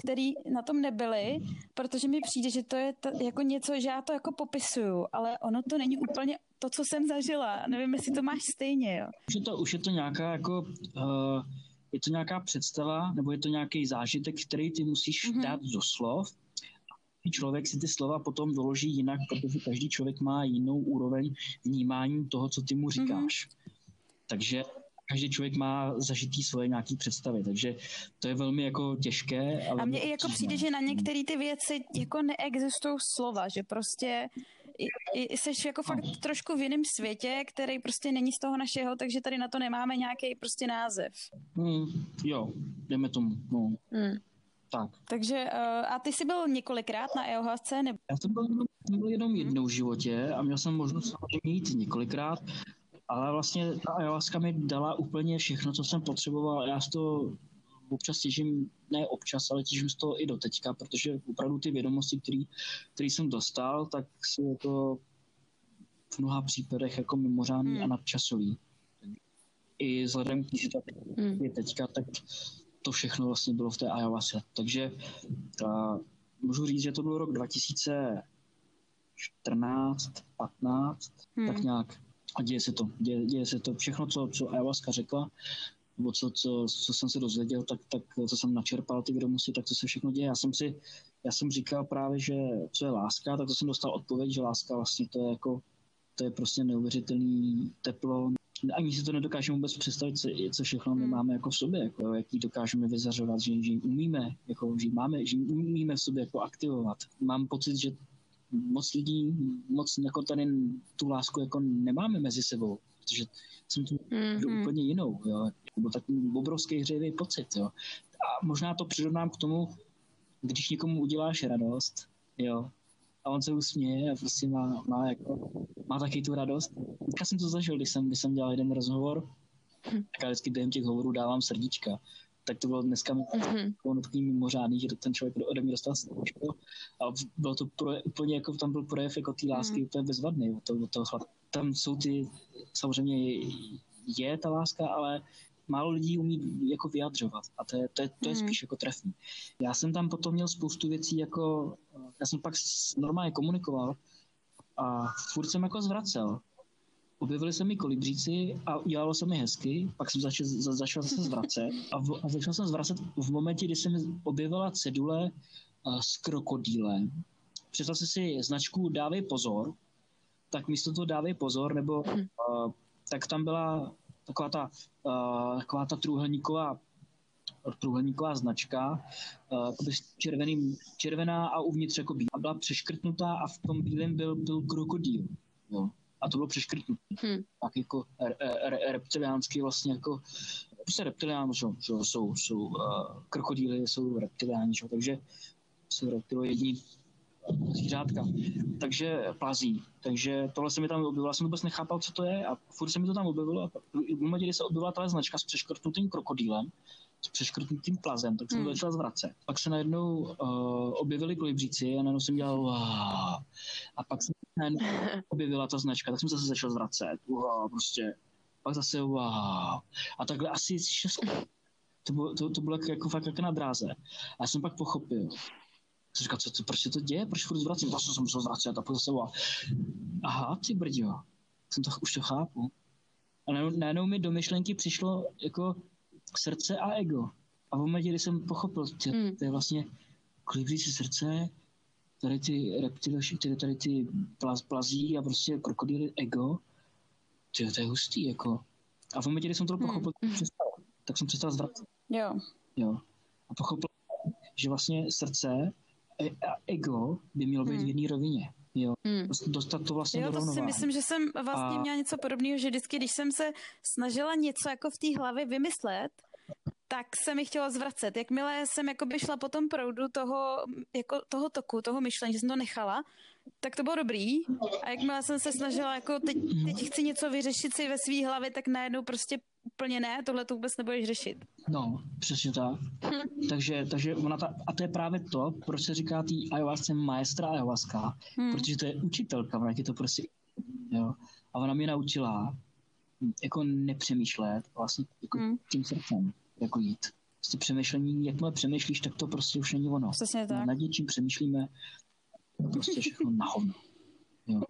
který na tom nebyli, protože mi přijde, že to je t- jako něco, že já to jako popisuju, ale ono to není úplně to, co jsem zažila. Nevím, jestli to máš stejně, jo. Už je to, už je to nějaká jako... Uh, je to nějaká představa, nebo je to nějaký zážitek, který ty musíš mm-hmm. dát do slov. Člověk si ty slova potom doloží jinak, protože každý člověk má jinou úroveň vnímání toho, co ty mu říkáš. Mm-hmm. Takže každý člověk má zažitý svoje nějaký představy, takže to je velmi jako těžké. Ale a mně i jako přijde, že na některé ty věci jako neexistují slova, že prostě jsi jako fakt no. trošku v jiném světě, který prostě není z toho našeho, takže tady na to nemáme nějaký prostě název. Mm, jo, jdeme tomu. No. Mm. Tak. Takže uh, a ty jsi byl několikrát na EOHC? Nebo... Já jsem byl, byl jenom jednou v životě a měl jsem možnost samozřejmě jít několikrát ale vlastně ta ayahuasca mi dala úplně všechno, co jsem potřeboval. Já z toho občas těžím, ne občas, ale těžím z toho i do teďka, protože opravdu ty vědomosti, které jsem dostal, tak jsou jako v mnoha případech jako mimořádný hmm. a nadčasový. I vzhledem k té situaci, hmm. je teďka, tak to všechno vlastně bylo v té ayahuasce. Takže a, můžu říct, že to byl rok 2014, 15, hmm. tak nějak a děje se to. Děje, děje se to. Všechno, co, co ayahuasca řekla, nebo co, co, co jsem se dozvěděl, tak, tak co jsem načerpal ty vědomosti, tak to se všechno děje. Já jsem si, já jsem říkal právě, že co je láska, tak to jsem dostal odpověď, že láska vlastně to je jako, to je prostě neuvěřitelný teplo. Ani si to nedokážeme vůbec představit, co, co všechno my hmm. máme jako v sobě, jako, jaký dokážeme vyzařovat, že, že umíme, jako, že máme, že umíme v sobě jako aktivovat. Mám pocit, že moc lidí, moc jako tady tu lásku jako nemáme mezi sebou, protože jsem tu mm-hmm. úplně jinou, jo. Byl takový obrovský hřejivý pocit, jo. A možná to přirovnám k tomu, když někomu uděláš radost, jo, a on se usměje a prostě má, má, jako, má taky tu radost. Dneska jsem to zažil, když jsem, když jsem dělal jeden rozhovor, hm. tak já vždycky během těch hovorů dávám srdíčka tak to bylo dneska mm-hmm. takový mimořádný, že ten člověk ode mě dostal srdíčko a bylo to pro, úplně jako tam byl projev jako té lásky mm. úplně bezvadný. To, to, tam jsou ty, samozřejmě je ta láska, ale málo lidí umí jako vyjadřovat a to je, to je, to je mm. spíš jako trefný. Já jsem tam potom měl spoustu věcí jako, já jsem pak normálně komunikoval a furt jsem jako zvracel objevili se mi kolibříci a udělalo se mi hezky, pak jsem začal, za, začal zase zvracet a, v, a začal jsem zvracet v momentě, kdy se mi objevila cedule uh, s krokodýlem. Představ si si značku Dávej pozor, tak místo toho Dávej pozor, nebo uh, tak tam byla taková ta, uh, taková ta trůhelníková trůhelníková značka, uh, červeným, červená a uvnitř jako bílá. Byla přeškrtnutá a v tom bílém byl, byl krokodýl. Jo a to bylo přeškrtnuté. Hmm. Tak jako re, re, reptiliánský vlastně jako prostě reptilián, že, že jsou, jsou uh, krokodýly, jsou reptiliáni, že, takže jsou reptiloidní zvířátka. Takže plazí. Takže tohle se mi tam objevilo. Já jsem vůbec nechápal, co to je a furt se mi to tam objevilo. A v momentě, kdy se objevila ta značka s přeškrtnutým krokodýlem, s přeškrtnutým plazem, tak jsem hmm. začal zvracet. Pak se najednou uh, objevili kolibříci a najednou jsem dělal. A pak se objevila ta značka, tak jsem zase začal zvracet. Wow, prostě pak zase wow. A takhle asi šest to bylo, to, to bylo jako fakt jako na dráze. A já jsem pak pochopil, jsem říkal, co to, proč se to děje, proč furt zvracím, zase jsem musel zvracet a pak zase wow. Aha, ty brďo, jsem to, už to chápu. A najednou mi do myšlenky přišlo jako srdce a ego. A v momentě, kdy jsem pochopil, že hmm. to je vlastně kolibřící srdce, tady ty reptily, tady, tady ty plaz, plazí a prostě krokodýly ego, tyjo, to je hustý, jako. A v momentě, kdy jsem to hmm. pochopil, hmm. přestal, tak jsem přestal zvracet. Jo. Jo. A pochopil, že vlastně srdce a ego by mělo být hmm. v jedné rovině. Jo, hmm. dostat to vlastně jo, to si myslím, že jsem vlastně a... měla něco podobného, že vždycky, když jsem se snažila něco jako v té hlavě vymyslet, tak se mi chtělo zvracet. Jakmile jsem jako by šla po tom proudu toho, jako toho toku, toho myšlení, že jsem to nechala, tak to bylo dobrý. A jakmile jsem se snažila, jako teď, teď chci něco vyřešit si ve své hlavě, tak najednou prostě úplně ne, tohle to vůbec nebudeš řešit. No, přesně tak. takže, takže ona ta, a to je právě to, proč se říká tý ayahuasca maestra ayahuasca, hmm. protože to je učitelka, ona ti to prostě, jo. A ona mě naučila jako nepřemýšlet vlastně jako hmm. tím srdcem, jako jít. Prostě přemýšlení, jakmile přemýšlíš, tak to prostě už není ono. Přesně tak. Nad něčím přemýšlíme, prostě všechno na hovno. Jo.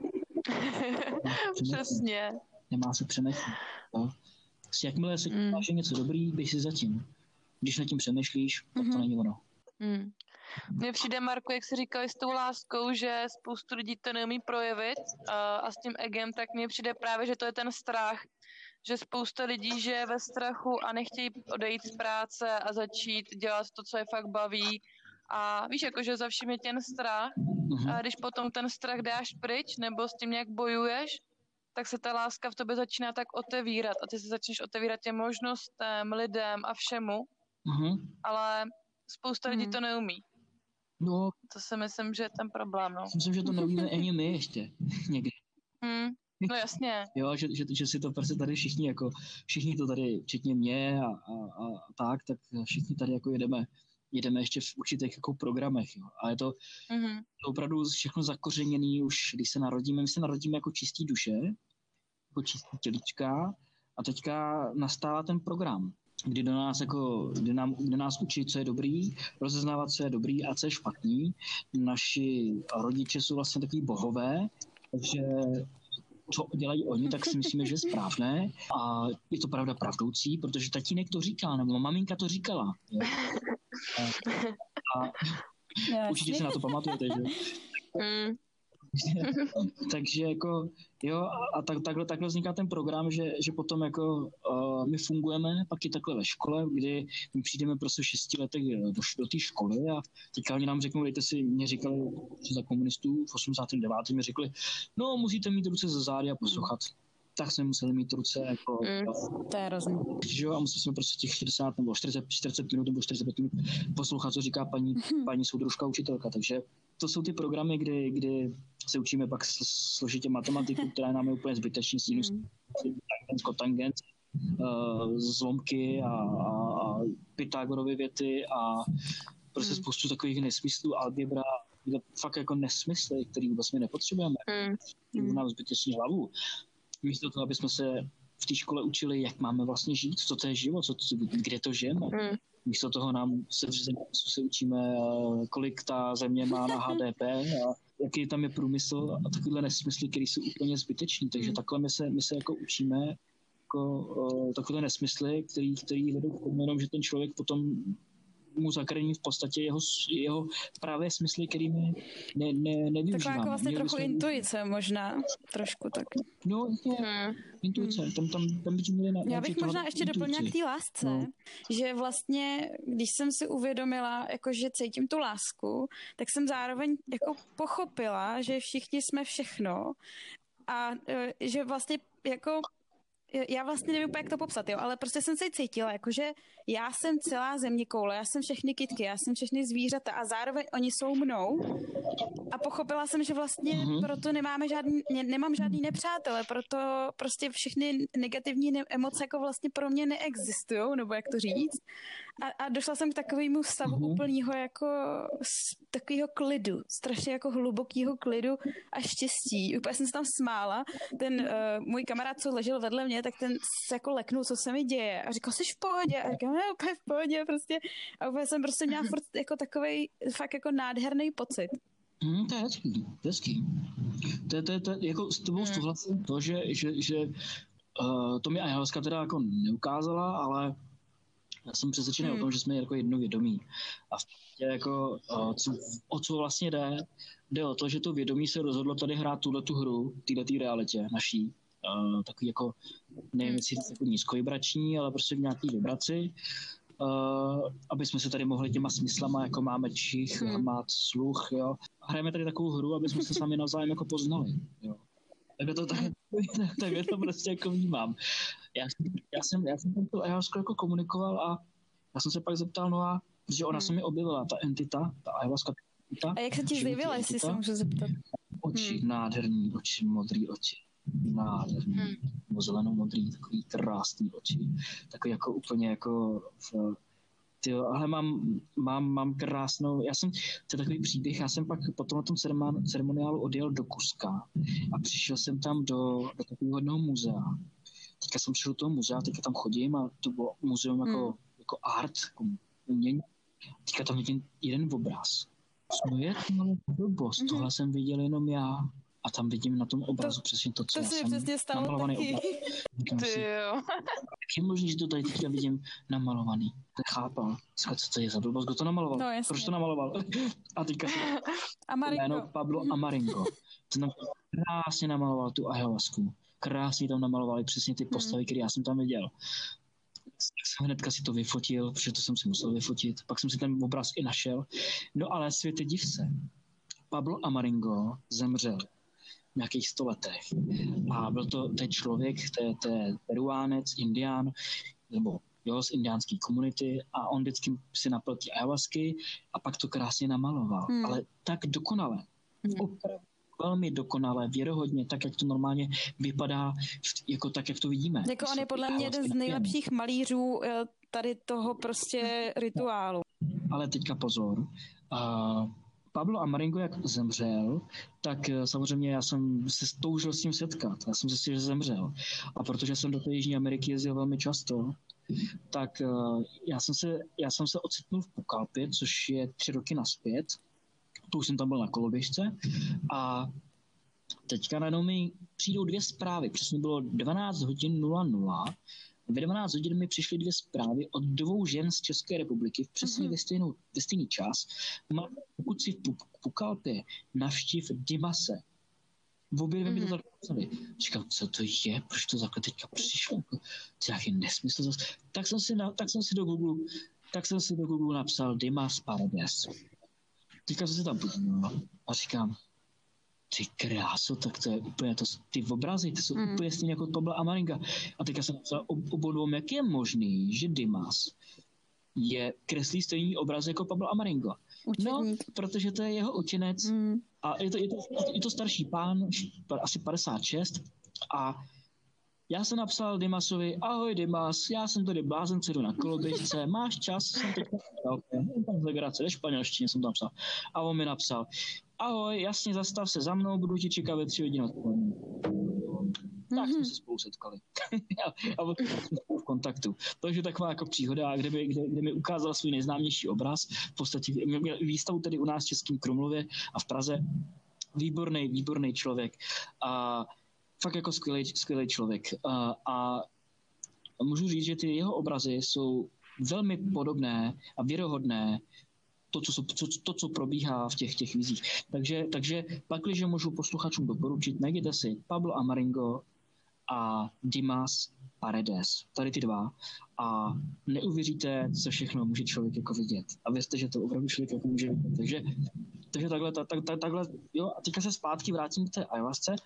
Přesně. Nemá se přemýšlet. Prostě jakmile se mm. máš něco dobrý, běž si zatím. Když nad tím přemýšlíš, tak to mm-hmm. není ono. Mm. Mně přijde, Marku, jak jsi říkal s tou láskou, že spoustu lidí to neumí projevit a, a s tím egem, tak mně přijde právě, že to je ten strach, že spousta lidí je ve strachu a nechtějí odejít z práce a začít dělat to, co je fakt baví. A víš, jakože za vším je ten strach. Mm-hmm. A když potom ten strach dáš pryč nebo s tím nějak bojuješ, tak se ta láska v tobě začíná tak otevírat a ty se začneš otevírat těm možnostem, lidem a všemu, mm-hmm. ale spousta lidí mm. to neumí. No, to si myslím, že je ten problém, no. Myslím, že to neumíme ani my ještě někdy. Mm. No jasně. Jo, že, že, že si to prostě tady všichni, jako všichni to tady, včetně mě a, a, a tak, tak všichni tady jako jedeme, jedeme ještě v určitých jako programech, jo. A je to, mm-hmm. to opravdu všechno zakořeněný už, když se narodíme, my se narodíme jako čistý duše, jako čistý tělička a teďka nastává ten program, kdy do nás jako, kdy, nám, kdy nás učí, co je dobrý, rozeznávat, co je dobrý a co je špatný. Naši rodiče jsou vlastně takový bohové, takže co dělají oni, tak si myslíme, že je správné a je to pravda pravdoucí, protože tatínek to říká, nebo maminka to říkala. Jo. A, a určitě si na to pamatujete, že? Mm. takže jako, jo, a tak, takhle, takhle vzniká ten program, že, že potom jako uh, my fungujeme, pak i takhle ve škole, kdy my přijdeme prostě v šesti letech do, do té školy a teďka oni nám řeknou, dejte si, mě říkali, že za komunistů v 89. mi řekli, no musíte mít ruce za zády a poslouchat. Mm tak jsme museli mít ruce jako... Mm, to je rozumí. Že jo, a museli jsme prostě těch 60 nebo 40, 40 minut nebo 45 minut poslouchat, co říká paní, mm. paní soudružka učitelka. Takže to jsou ty programy, kdy, kdy se učíme pak složitě matematiku, která nám je úplně zbytečný, sinus, mm. kotangens, uh, zlomky a, a, a Pythagorovy věty a prostě mm. spoustu takových nesmyslů, algebra, fakt jako nesmysly, který vlastně nepotřebujeme. Mm. Nám zbytečně hlavu místo toho, aby jsme se v té škole učili, jak máme vlastně žít, co to je život, co, kde to žijeme. Mm. Místo toho nám se, se učíme, kolik ta země má na HDP a jaký tam je průmysl a takovéhle nesmysly, které jsou úplně zbytečné. Takže mm. takhle my se, my se jako učíme jako, uh, takové nesmysly, který, který vedou k tomu jenom, že ten člověk potom mu zakrní v podstatě jeho, jeho právě smysly, kterými ne, ne, nevyužíváme. Taková jako vlastně Měli trochu jsme... intuice možná, trošku tak. No, je, hmm. intuice, tam, tam, tam by měli na, Já bych možná ještě doplnila k té lásce, no. že vlastně, když jsem si uvědomila, jako že cítím tu lásku, tak jsem zároveň jako pochopila, že všichni jsme všechno a e, že vlastně jako já vlastně nevím jak to popsat, jo, ale prostě jsem se cítila, jakože já jsem celá země koule, já jsem všechny kitky, já jsem všechny zvířata a zároveň oni jsou mnou a pochopila jsem, že vlastně mm-hmm. proto nemáme žádný, ne, nemám žádný nepřátele, proto prostě všechny negativní ne- emoce jako vlastně pro mě neexistují, nebo jak to říct. A, a došla jsem k takovému stavu uh-huh. úplného jako takového klidu, strašně jako hlubokého klidu a štěstí. Úplně jsem se tam smála. Ten uh, můj kamarád, co ležel vedle mě, tak ten se jako leknul, co se mi děje. A říkal, jsi v pohodě? A říkám, ne, úplně v pohodě prostě. A úplně jsem prostě měla furt jako takový fakt jako nádherný pocit. Hmm, to je hezký, to je hezký. To je, to je, to je jako s tebou hmm. souhlasím to, že, že, že uh, to mi ayahuasca teda jako neukázala, ale já jsem přesvědčený hmm. o tom, že jsme jako vědomí. A v jako, uh, co, o co vlastně jde, jde o to, že to vědomí se rozhodlo tady hrát tuhle tu hru, této tý realitě naší, uh, takový jako, nevím, jestli jako nízkovibrační, ale prostě v nějaký vibraci, uh, aby jsme se tady mohli těma smyslama, jako máme čich, hmm. má sluch, jo. Hrajeme tady takovou hru, aby jsme se sami navzájem jako poznali, jo. Tak to, tak, tak, tak to prostě jako vnímám. Já, já jsem, já jsem to ayahuasca jako komunikoval a já jsem se pak zeptal, no a, protože ona hmm. se mi objevila, ta entita, ta ayahuasca entita. A jak se ti zjevila, jestli se můžu zeptat? Oči, hmm. nádherný oči, modrý oči. Nádherný, hmm. zelenou modrý, takový krásný oči. Takový jako úplně jako v, Tyjo, ale mám, mám, mám krásnou, já jsem, to je takový příběh, já jsem pak potom na tom ceremoniálu odjel do Kuska a přišel jsem tam do, do takového jednoho muzea. Teďka jsem přišel do toho muzea, teďka tam chodím a to bylo muzeum jako, hmm. jako art, jako umění. Teďka tam vidím jeden obraz. Co je to blbost? Mm-hmm. Tohle jsem viděl jenom já. A tam vidím na tom obrazu to, přesně to, co to já jsem přesně stalo taky. Obraz. Ty jo. Jak je možné, že to tady teďka vidím namalovaný? To chápal. Co to je za blbost? Kdo to namaloval? No, jasně. Proč to namaloval? A teďka se Amaringo. Jméno Pablo Amaringo. To tam krásně namaloval tu ayahuasku. Krásně tam namalovali přesně ty postavy, hmm. které já jsem tam viděl tak jsem hnedka si to vyfotil, protože to jsem si musel vyfotit. Pak jsem si ten obraz i našel. No ale světe div se. Pablo Amaringo zemřel nějakých sto letech. A byl to ten člověk, to je peruánec, indián, nebo jo, z indiánské komunity a on vždycky si napil ty ayahuasky a pak to krásně namaloval. Hmm. Ale tak dokonale. Hmm. Opravdu velmi dokonale, věrohodně, tak, jak to normálně vypadá, jako tak, jak to vidíme. Jako on je podle mě jeden z nejlepších malířů eh, tady toho prostě rituálu. Ale teďka pozor. Uh, Pablo Amaringo, jak zemřel, tak eh, samozřejmě já jsem se toužil s ním setkat. Já jsem zjistil, že zemřel. A protože jsem do té Jižní Ameriky jezdil velmi často, tak uh, já jsem se, já jsem se ocitnul v Pukalpě, což je tři roky naspět to už jsem tam byl na koloběžce a teďka najednou mi přijdou dvě zprávy, přesně bylo 12 hodin 00 ve 12 hodin mi přišly dvě zprávy od dvou žen z České republiky v přesně mm-hmm. ve, stejnou, ve stejný čas. Má, pokud si v Pukalpě navštív Dimase. V obě dvě mm-hmm. mi to mhm. zapsali. Říkám, co to je? Proč to takhle teďka přišlo? To je nějaký nesmysl zase. Tak jsem si, na, tak jsem si do Google tak jsem si do Google napsal Dimas Paradise teďka jsem se tam podíval a říkám, ty kráso, tak to je úplně to, ty obrazy, ty jsou mm. úplně stejně jako Pablo Amaringa. A teďka jsem napsal obou jak je možný, že Dimas je kreslí stejný obraz jako Pablo Amaringo. No, protože to je jeho učenec mm. a je to, je, to, je to starší pán, asi 56 a já jsem napsal Dimasovi, ahoj Dimas, já jsem tady blázence, jdu na koloběžce, máš čas, jsem teď tam legrace, ve španělštině jsem tam psal. A on mi napsal, ahoj, jasně, zastav se za mnou, budu ti čekat ve tři hodiny odpoledne. Tak jsme se spolu setkali. a a jsme v kontaktu. Takže taková jako příhoda, kde, by, kde, kde mi ukázal svůj nejznámější obraz. V podstatě měl výstavu tedy u nás v Českém Krumlově a v Praze. Výborný, výborný člověk. A fakt jako skvělý, skvělý člověk. A, a můžu říct, že ty jeho obrazy jsou velmi podobné a věrohodné to, co, co, to, co probíhá v těch, těch vizích. Takže, takže pak, když můžu posluchačům doporučit, najděte si Pablo Amaringo a Dimas Paredes, tady ty dva, a neuvěříte, co všechno může člověk jako vidět. A věřte, že to opravdu člověk jako může vidět. Takže takže takhle, tak, tak, takhle, jo, a teďka se zpátky vrátím k té ayahuasce,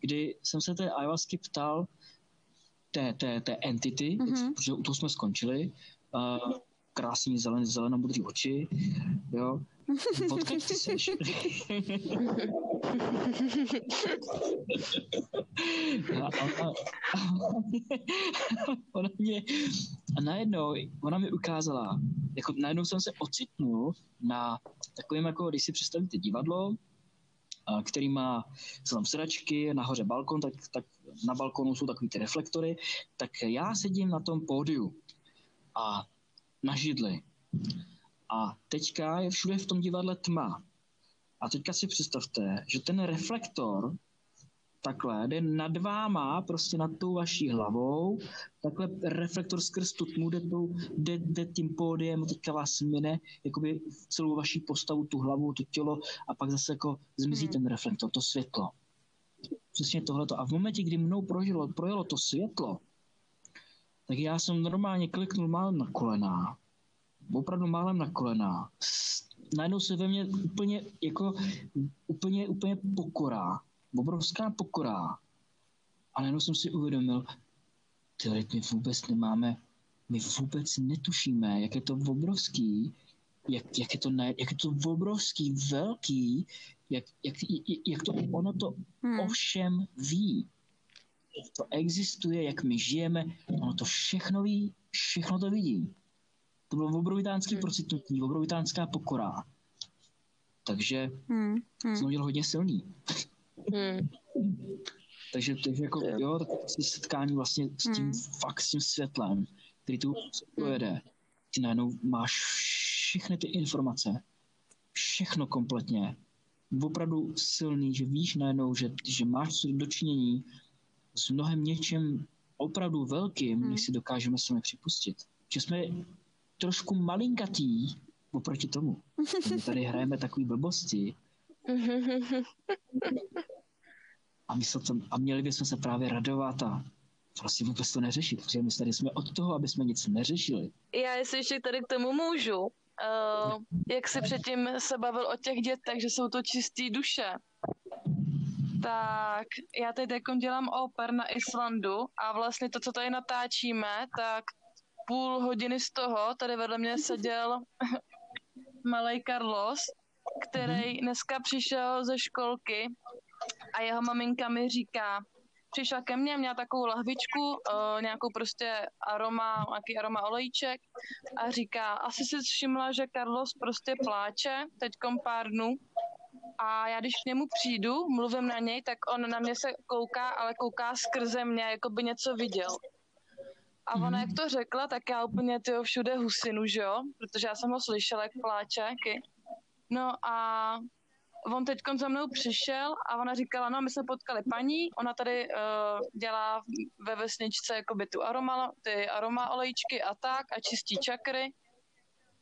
kdy jsem se té ayahuasky ptal té, té, té entity, mm-hmm. protože u toho jsme skončili, uh, krásný zelen, zelenomodrý oči, jo, Odkud ty seš? a, a, a, ona mě, a najednou, ona mi ukázala, jako najednou jsem se ocitnul na takovém, jako když si představíte divadlo, který má jsou tam sedačky, nahoře balkon, tak, tak na balkonu jsou takový ty reflektory, tak já sedím na tom pódiu a na židli. A teďka je všude v tom divadle tma. A teďka si představte, že ten reflektor takhle jde nad váma, prostě nad tou vaší hlavou, takhle reflektor skrz tu tmu jde, tou, jde, jde tím pódiem, teďka vás mine jakoby celou vaší postavu, tu hlavu, to tělo a pak zase jako zmizí hmm. ten reflektor, to světlo. Přesně tohleto. A v momentě, kdy mnou prožilo, projelo to světlo, tak já jsem normálně kliknul málem na kolena. Opravdu málem na kolena. Najednou se ve mně úplně, jako, úplně, úplně pokora obrovská pokora. A najednou jsem si uvědomil, ty my vůbec nemáme, my vůbec netušíme, jak je to obrovský, jak, jak, je to ne, jak je to obrovský, velký, jak, jak, jak to ono to hmm. ovšem ví. To existuje, jak my žijeme, ono to všechno ví, všechno to vidí. To bylo obrovitánský hmm. procitnutí, obrovitánská pokora. Takže hmm. Hmm. jsem udělal hodně silný. Hmm. Takže, takže jako, jo, tak setkání vlastně s tím, hmm. fakt s tím světlem, který tu projede, ty najednou máš všechny ty informace, všechno kompletně, opravdu silný, že víš najednou, že, že máš dočinění s mnohem něčem opravdu velkým, hmm. než si dokážeme sami připustit. Že jsme trošku malinkatý oproti tomu. My tady hrajeme takový blbosti, a, my se to, a měli bychom se právě radovat a prostě vůbec to neřešit, protože my tady jsme od toho, aby jsme nic neřešili. Já jestli ještě tady k tomu můžu, uh, jak si předtím se bavil o těch dětech, že jsou to čistý duše, tak já teď jako dělám oper na Islandu a vlastně to, co tady natáčíme, tak půl hodiny z toho tady vedle mě seděl malý Carlos který mhm. dneska přišel ze školky a jeho maminka mi říká, přišla ke mně, měla takovou lahvičku, uh, nějakou prostě aroma, nějaký aroma olejček a říká, asi si všimla, že Carlos prostě pláče teďkom pár dnů a já když k němu přijdu, mluvím na něj, tak on na mě se kouká, ale kouká skrze mě, jako by něco viděl. A ona, mm. jak to řekla, tak já úplně tyho všude husinu, že jo? Protože já jsem ho slyšela, jak pláče. Jaký. No a on teď za mnou přišel a ona říkala, no my jsme potkali paní, ona tady uh, dělá ve vesničce jakoby tu aroma, ty aroma olejčky a tak a čistí čakry.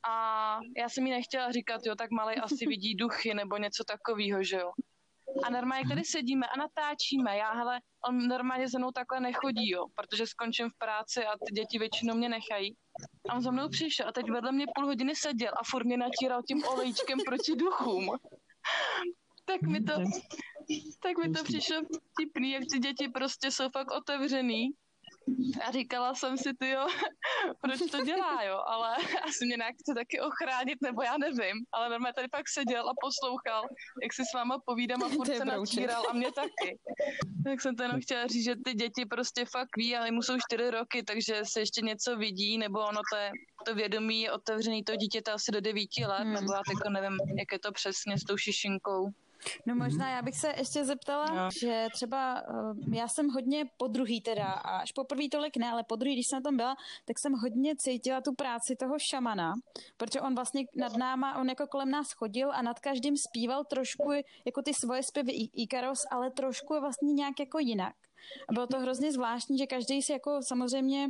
A já jsem jí nechtěla říkat, jo, tak malý asi vidí duchy nebo něco takového, že jo. A normálně tady sedíme a natáčíme. Já, hele, on normálně se mnou takhle nechodí, jo, protože skončím v práci a ty děti většinou mě nechají. A on za mnou přišel a teď vedle mě půl hodiny seděl a furt mě natíral tím olejčkem proti duchům. tak mi to, tak mi to přišlo vtipný, jak ty děti prostě jsou fakt otevřený a říkala jsem si, ty jo, proč to dělá, jo, ale asi mě nějak chce taky ochránit, nebo já nevím, ale normálně tady pak seděl a poslouchal, jak si s váma povídám a furt se natíral a mě taky. Tak jsem to jenom chtěla říct, že ty děti prostě fakt ví, ale mu jsou čtyři roky, takže se ještě něco vidí, nebo ono to, je, to vědomí je otevřený to dítě to asi do devíti let, hmm. nebo já teďko nevím, jak je to přesně s tou šišinkou. No možná já bych se ještě zeptala, no. že třeba uh, já jsem hodně po druhý teda, a až po prvý tolik ne, ale po druhý, když jsem tam byla, tak jsem hodně cítila tu práci toho šamana, protože on vlastně nad náma, on jako kolem nás chodil a nad každým zpíval trošku jako ty svoje zpěvy Ikaros, ale trošku vlastně nějak jako jinak. A bylo to hrozně zvláštní, že každý si jako samozřejmě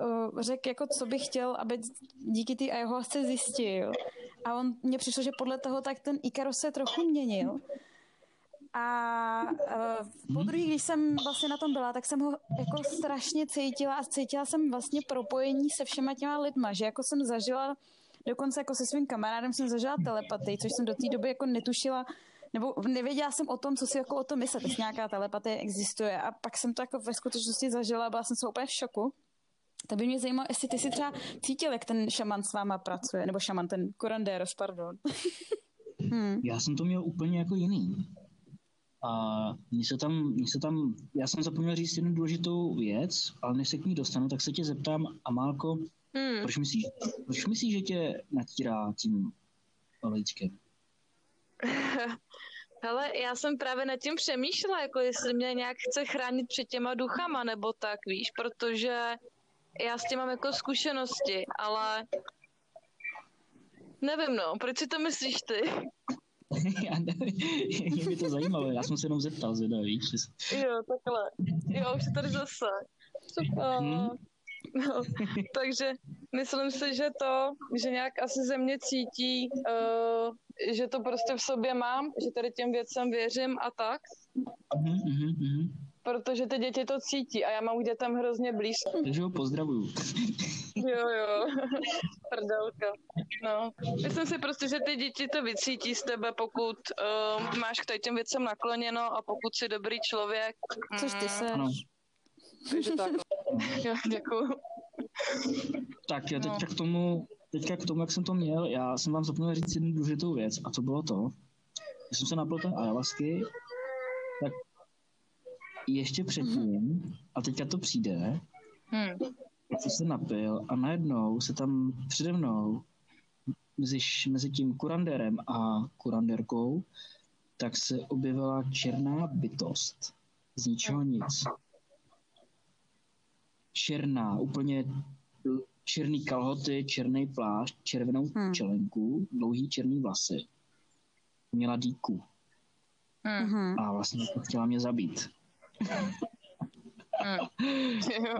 uh, řekl, jako co by chtěl, aby díky té ayahuasce zjistil. A on mně přišlo, že podle toho tak ten Ikaros se trochu měnil. A uh, po druhý, když jsem vlastně na tom byla, tak jsem ho jako strašně cítila a cítila jsem vlastně propojení se všema těma lidma, že jako jsem zažila, dokonce jako se svým kamarádem jsem zažila telepatii, což jsem do té doby jako netušila, nebo nevěděla jsem o tom, co si jako o tom myslet, jestli nějaká telepatie existuje a pak jsem to jako ve skutečnosti zažila a byla jsem se úplně v šoku. To by mě zajímalo, jestli ty si třeba cítil, jak ten šaman s váma pracuje, nebo šaman, ten kurandéros, pardon. Hmm. Já jsem to měl úplně jako jiný. A mně se tam, mně se tam, já jsem zapomněl říct jednu důležitou věc, ale než se k ní dostanu, tak se tě zeptám, Amálko, hmm. proč, myslíš, proč myslíš, že tě natírá tím olejčkem? Hele, já jsem právě nad tím přemýšlela, jako jestli mě nějak chce chránit před těma duchama, nebo tak, víš, protože já s tím mám jako zkušenosti, ale nevím, no, proč si to myslíš ty? já nevím, mě by to zajímalo, já jsem se jenom zeptal, zeda, víš. Jo, takhle. Jo, už je tady zase. Super. Hmm. No, takže myslím si, že to, že nějak asi ze mě cítí, uh, že to prostě v sobě mám, že tady těm věcem věřím a tak. Mm-hmm, mm-hmm. Protože ty děti to cítí a já mám k dětem hrozně blízko. Takže ho pozdravuju. jo, jo. Prdelka. No. Myslím si prostě, že ty děti to vycítí z tebe, pokud uh, máš k těm věcem nakloněno a pokud jsi dobrý člověk. Což ty se. Takže tak. jo, děkuju. Tak já teďka no. k tomu, teďka k tomu, jak jsem to měl, já jsem vám zapomněl říct jednu důležitou věc a to bylo to, když jsem se napil ten ayahuasky, tak ještě předtím, mm-hmm. a teďka to přijde, hmm. jsem se napil a najednou se tam přede mnou mezi, mezi tím kurandérem a kurandérkou tak se objevila černá bytost. Z ničeho nic. Černá, úplně černý kalhoty, černý plášť, červenou hmm. čelenku, dlouhý černý vlasy. Měla dýku. Hmm. A vlastně chtěla mě zabít.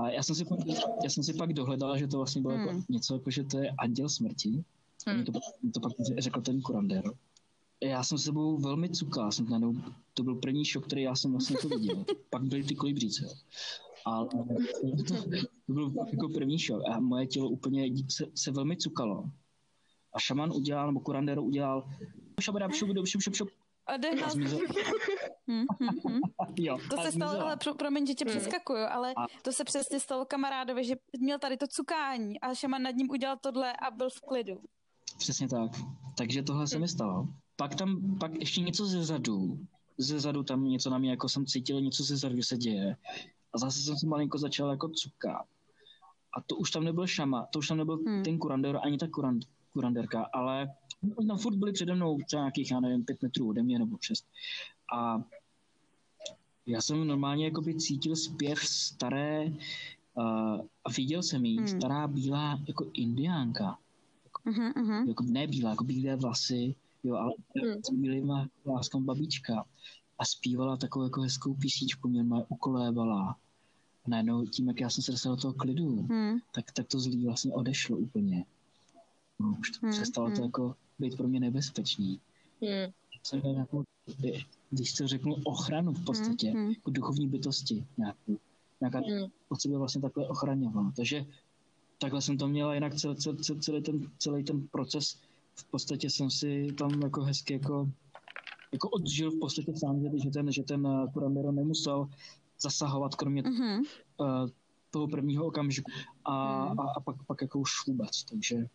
A já jsem, si pak, já jsem si pak dohledala, že to vlastně bylo jako hmm. jako něco, jako že to je anděl smrti. Hmm. Mě to, mě to pak řekl ten kurandér. Já jsem se sebou velmi cukal, jsem najednou, to byl první šok, který já jsem vlastně to viděl. pak byly ty kolibříce. Ale to, to byl jako první šok a moje tělo úplně se, se velmi cukalo. A šaman udělal, nebo kurandér udělal šabadab, šup, šup, šup, šup, a dehnal. Hmm, hmm, hmm. jo, to se stalo, ale pro, promiň, že tě hmm. přeskakuju, ale a... to se přesně stalo kamarádovi, že měl tady to cukání a šaman nad ním udělal tohle a byl v klidu. Přesně tak. Takže tohle se mi stalo. Pak tam, pak ještě něco ze zadu. Ze zadu tam něco na mě, jako jsem cítil, něco ze zadu se děje. A zase jsem se malinko začal jako cukat. A to už tam nebyl šama, to už tam nebyl hmm. ten kurandér, ani ta kurand, kuranderka, ale Oni tam furt byli přede mnou třeba nějakých, já nevím, pět metrů ode mě nebo šest. A já jsem normálně jakoby cítil zpěv staré uh, a viděl jsem jí, hmm. stará bílá jako indiánka. Jako, uh-huh, jako ne bílá, jako bílé vlasy, jo, ale hmm. s bílýma láskou babička. A zpívala takovou jako hezkou písničku, mě má ukolévala. A najednou tím, jak já jsem se dostal do toho klidu, hmm. tak, tak to zlý vlastně odešlo úplně. No, už to hmm. přestalo to hmm. jako být pro mě nebezpečný. Hmm. Jsem nějakou, když to řeknu, ochranu v podstatě, hmm. jako duchovní bytosti nějakou. Nějaká hmm. od sebe vlastně takhle ochraňovala. Takže takhle jsem to měla, jinak celý, celý, celý, ten, celý ten proces v podstatě jsem si tam jako hezky jako, jako odžil v podstatě sám, že ten, že ten eh, Kuramiro nemusel zasahovat kromě mm-hmm. toho prvního okamžiku a, mm. a, a pak, pak jako už vůbec, takže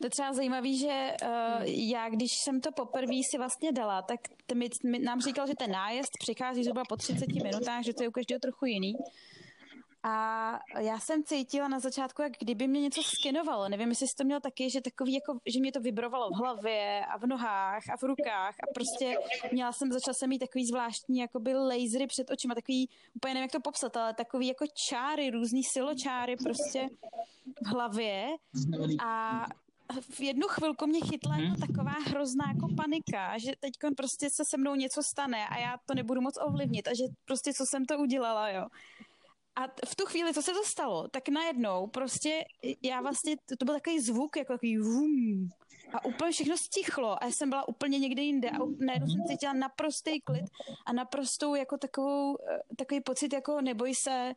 to je třeba zajímavé, že uh, já, když jsem to poprvé si vlastně dala, tak mi, mi, nám říkal, že ten nájezd přichází zhruba po 30 minutách, že to je u každého trochu jiný. A já jsem cítila na začátku, jak kdyby mě něco skenovalo. Nevím, jestli jsi to měl taky, že takový, jako, že mě to vibrovalo v hlavě a v nohách a v rukách. A prostě měla jsem, začala jsem mít takový zvláštní jakoby lasery před očima, takový, úplně nevím, jak to popsat, ale takový jako čáry, různý siločáry prostě v hlavě. A v jednu chvilku mě chytla hmm. taková hrozná jako panika, že teď prostě se se mnou něco stane a já to nebudu moc ovlivnit a že prostě co jsem to udělala, jo. A v tu chvíli, co se to stalo, tak najednou prostě já vlastně, to, to byl takový zvuk, jako takový vum, a úplně všechno stichlo a já jsem byla úplně někde jinde a najednou jsem cítila naprostý klid a naprostou jako takovou, eh, takový pocit jako neboj se,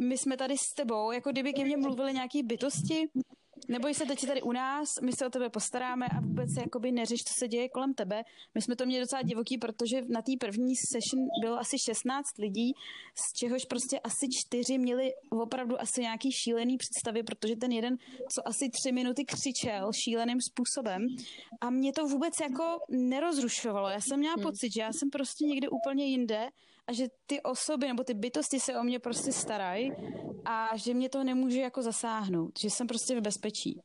my jsme tady s tebou, jako kdyby ke mně mluvili nějaký bytosti neboj se, teď jsi tady u nás, my se o tebe postaráme a vůbec se jakoby neřeš, co se děje kolem tebe. My jsme to měli docela divoký, protože na té první session bylo asi 16 lidí, z čehož prostě asi čtyři měli opravdu asi nějaký šílený představy, protože ten jeden, co asi tři minuty křičel šíleným způsobem a mě to vůbec jako nerozrušovalo. Já jsem měla hmm. pocit, že já jsem prostě někde úplně jinde a že ty osoby nebo ty bytosti se o mě prostě starají a že mě to nemůže jako zasáhnout, že jsem prostě v bezpečí.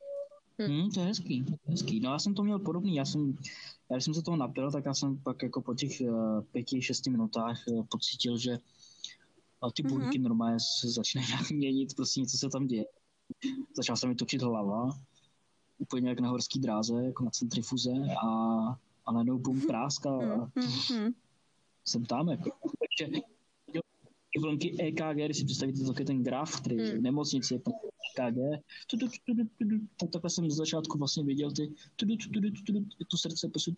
Hmm, to je hezký, hezký. No já jsem to měl podobný, já jsem, já když jsem se toho napil, tak já jsem pak jako po těch uh, pěti, šesti minutách uh, pocítil, že uh, ty buňky mm-hmm. normálně se začínají nějak měnit, prostě něco se tam děje. Začala se mi točit hlava, úplně jak na horský dráze, jako na centrifuze a, a najednou bum práska a mm-hmm. Jsem tam jako. Takže vlnky EKG, když si představíte to ten graf, který hmm. nemocnici je EKG, tak takhle jsem z začátku vlastně viděl ty to srdce, prostě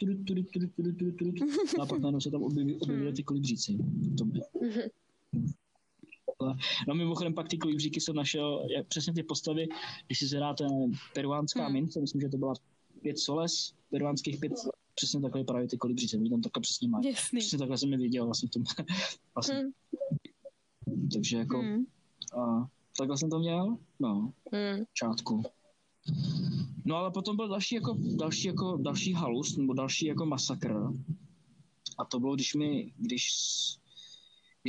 a pak najednou se tam objevily ty kolibříci. No mimochodem pak ty kolibříky jsem našel, jak přesně ty postavy, když si zhráte peruánská hmm. mince, myslím, že to byla pět soles, peruánských pět přesně takhle právě ty kolibříce, oni tam takhle přesně mají. Přesně takhle jsem je viděl vlastně v tom. vlastně. Hmm. Takže jako hmm. a, takhle jsem to měl, no, hmm. čátku. No ale potom byl další jako, další jako, další halus, nebo další jako masakr. A to bylo, když mi, když,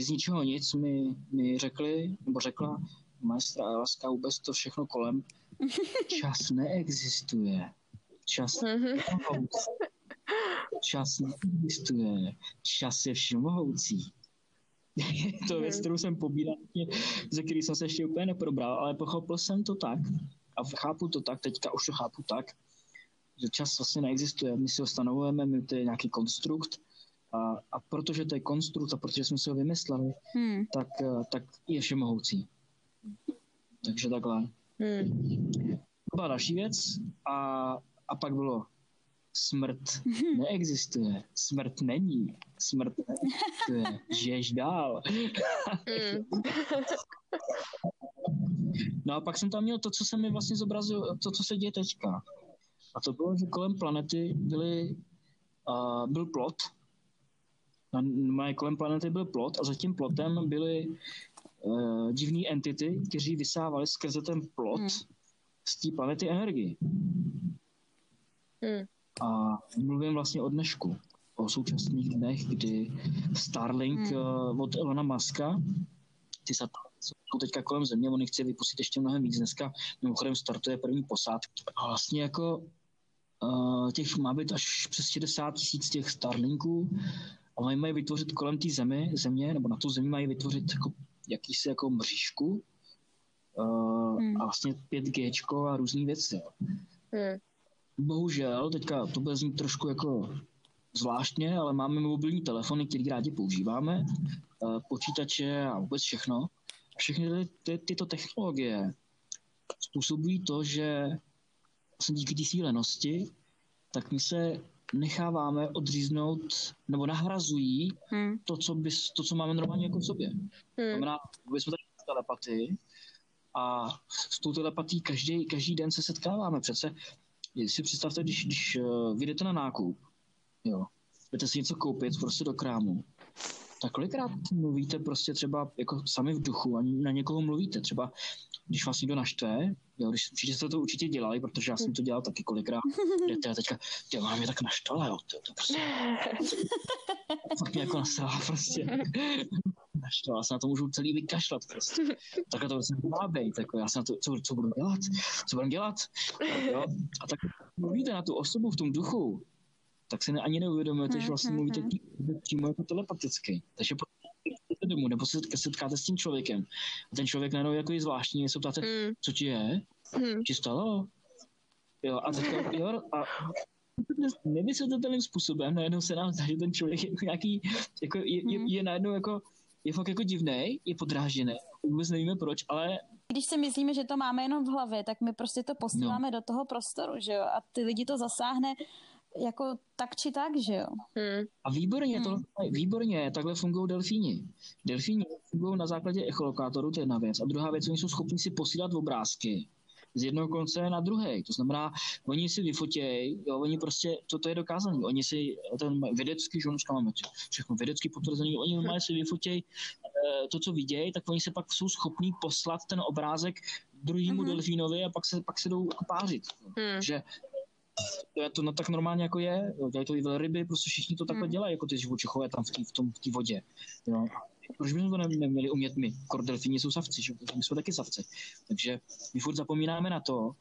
z ničeho nic mi, mi řekli, nebo řekla maestra Alaska vůbec to všechno kolem, čas neexistuje. Čas neexistuje. Čas neexistuje. Čas je všemohoucí. to věc, kterou jsem pobíral, ze který jsem se ještě úplně neprobral, ale pochopil jsem to tak a chápu to tak, teďka už to chápu tak, že čas vlastně neexistuje. My si ho stanovujeme, my to je nějaký konstrukt a, a protože to je konstrukt a protože jsme si ho vymysleli, hmm. tak, eh, tak je všemohoucí. Takže takhle. Hmm. To byla další věc a, a pak bylo Smrt neexistuje. Smrt není. Smrt neexistuje. Žiješ dál. Mm. no a pak jsem tam měl to, co se mi vlastně zobrazil, to, co se děje teďka. A to bylo, že kolem planety byly, uh, byl plot. Na, kolem planety byl plot a za tím plotem byly uh, divné entity, kteří vysávali skrze ten plot mm. z té planety energii. Mm. A mluvím vlastně o dnešku, o současných dnech, kdy Starlink hmm. uh, od Elona Muska, ty satelity jsou teďka kolem země, on chce vypustit ještě mnohem víc. Dneska mimochodem startuje první posádky. A vlastně jako uh, těch má být až přes 60 tisíc těch Starlinků a oni mají vytvořit kolem té zemi, země, nebo na tu zemi mají vytvořit jako jakýsi jako mřížku uh, hmm. a vlastně 5G a různé věci. Hmm bohužel, teďka to bude znít trošku jako zvláštně, ale máme mobilní telefony, které rádi používáme, eh, počítače a vůbec všechno. Všechny ty, ty, tyto technologie způsobují to, že vlastně díky té sílenosti, tak my se necháváme odříznout nebo nahrazují hmm. to, co by, to, co máme normálně jako v sobě. Hmm. Znamená, jsme tady telepatii a s tou telepatí každý, každý den se setkáváme. Přece si představte, když, když uh, vyjdete na nákup, jo, jdete si něco koupit prostě do krámu, tak kolikrát mluvíte prostě třeba jako sami v duchu a na někoho mluvíte, třeba když vás někdo naštve, jo, když určitě jste to určitě dělali, protože já jsem to dělal taky kolikrát, jdete a teďka, mám mě tak naštvala, jo, to, to prostě, fakt mě jako nasrala prostě naštvala, se na to můžu celý vykašlat prostě. Takhle to vlastně má být, jako já se na to, co, co budu dělat, co budu dělat, jo? a tak mluvíte na tu osobu v tom duchu, tak si ne, ani neuvědomujete, že vlastně mluvíte přímo jako telepaticky. Takže jdete domů, nebo se setkáte s tím člověkem a ten člověk najednou jako je zvláštní, se ptáte, mm. co ti je, mm. ti stalo? Jo, a teďka, jo, a nevysvětlitelným způsobem najednou se nám zdá, že ten člověk je nějaký, jako je, je, hmm. je najednou jako je fakt jako divný, je podrážděný, vůbec nevíme proč, ale... Když si myslíme, že to máme jenom v hlavě, tak my prostě to posíláme no. do toho prostoru, že jo, a ty lidi to zasáhne jako tak či tak, že jo. Hmm. A výborně, hmm. to, výborně, takhle fungují delfíni. Delfíni fungují na základě echolokátoru, to je jedna věc. A druhá věc, oni jsou schopni si posílat obrázky z jednoho konce na druhý. To znamená, oni si vyfotějí, jo, oni prostě, to, to je dokázané, oni si, ten vědecký, že máme všechno vědecky potvrzený, oni normálně si vyfotějí eh, to, co vidějí, tak oni se pak jsou schopní poslat ten obrázek druhému mm-hmm. delfínovi a pak se, pak se jdou jako pářit. Hmm. Že to, je to no, tak normálně jako je, dělají to i velryby, prostě všichni to takhle hmm. dělají, jako ty živočichové tam v té v tom, v vodě. Jo. Proč bychom to neměli umět my? Kordelfíni jsou savci, že? my jsou taky savci. Takže my furt zapomínáme na to,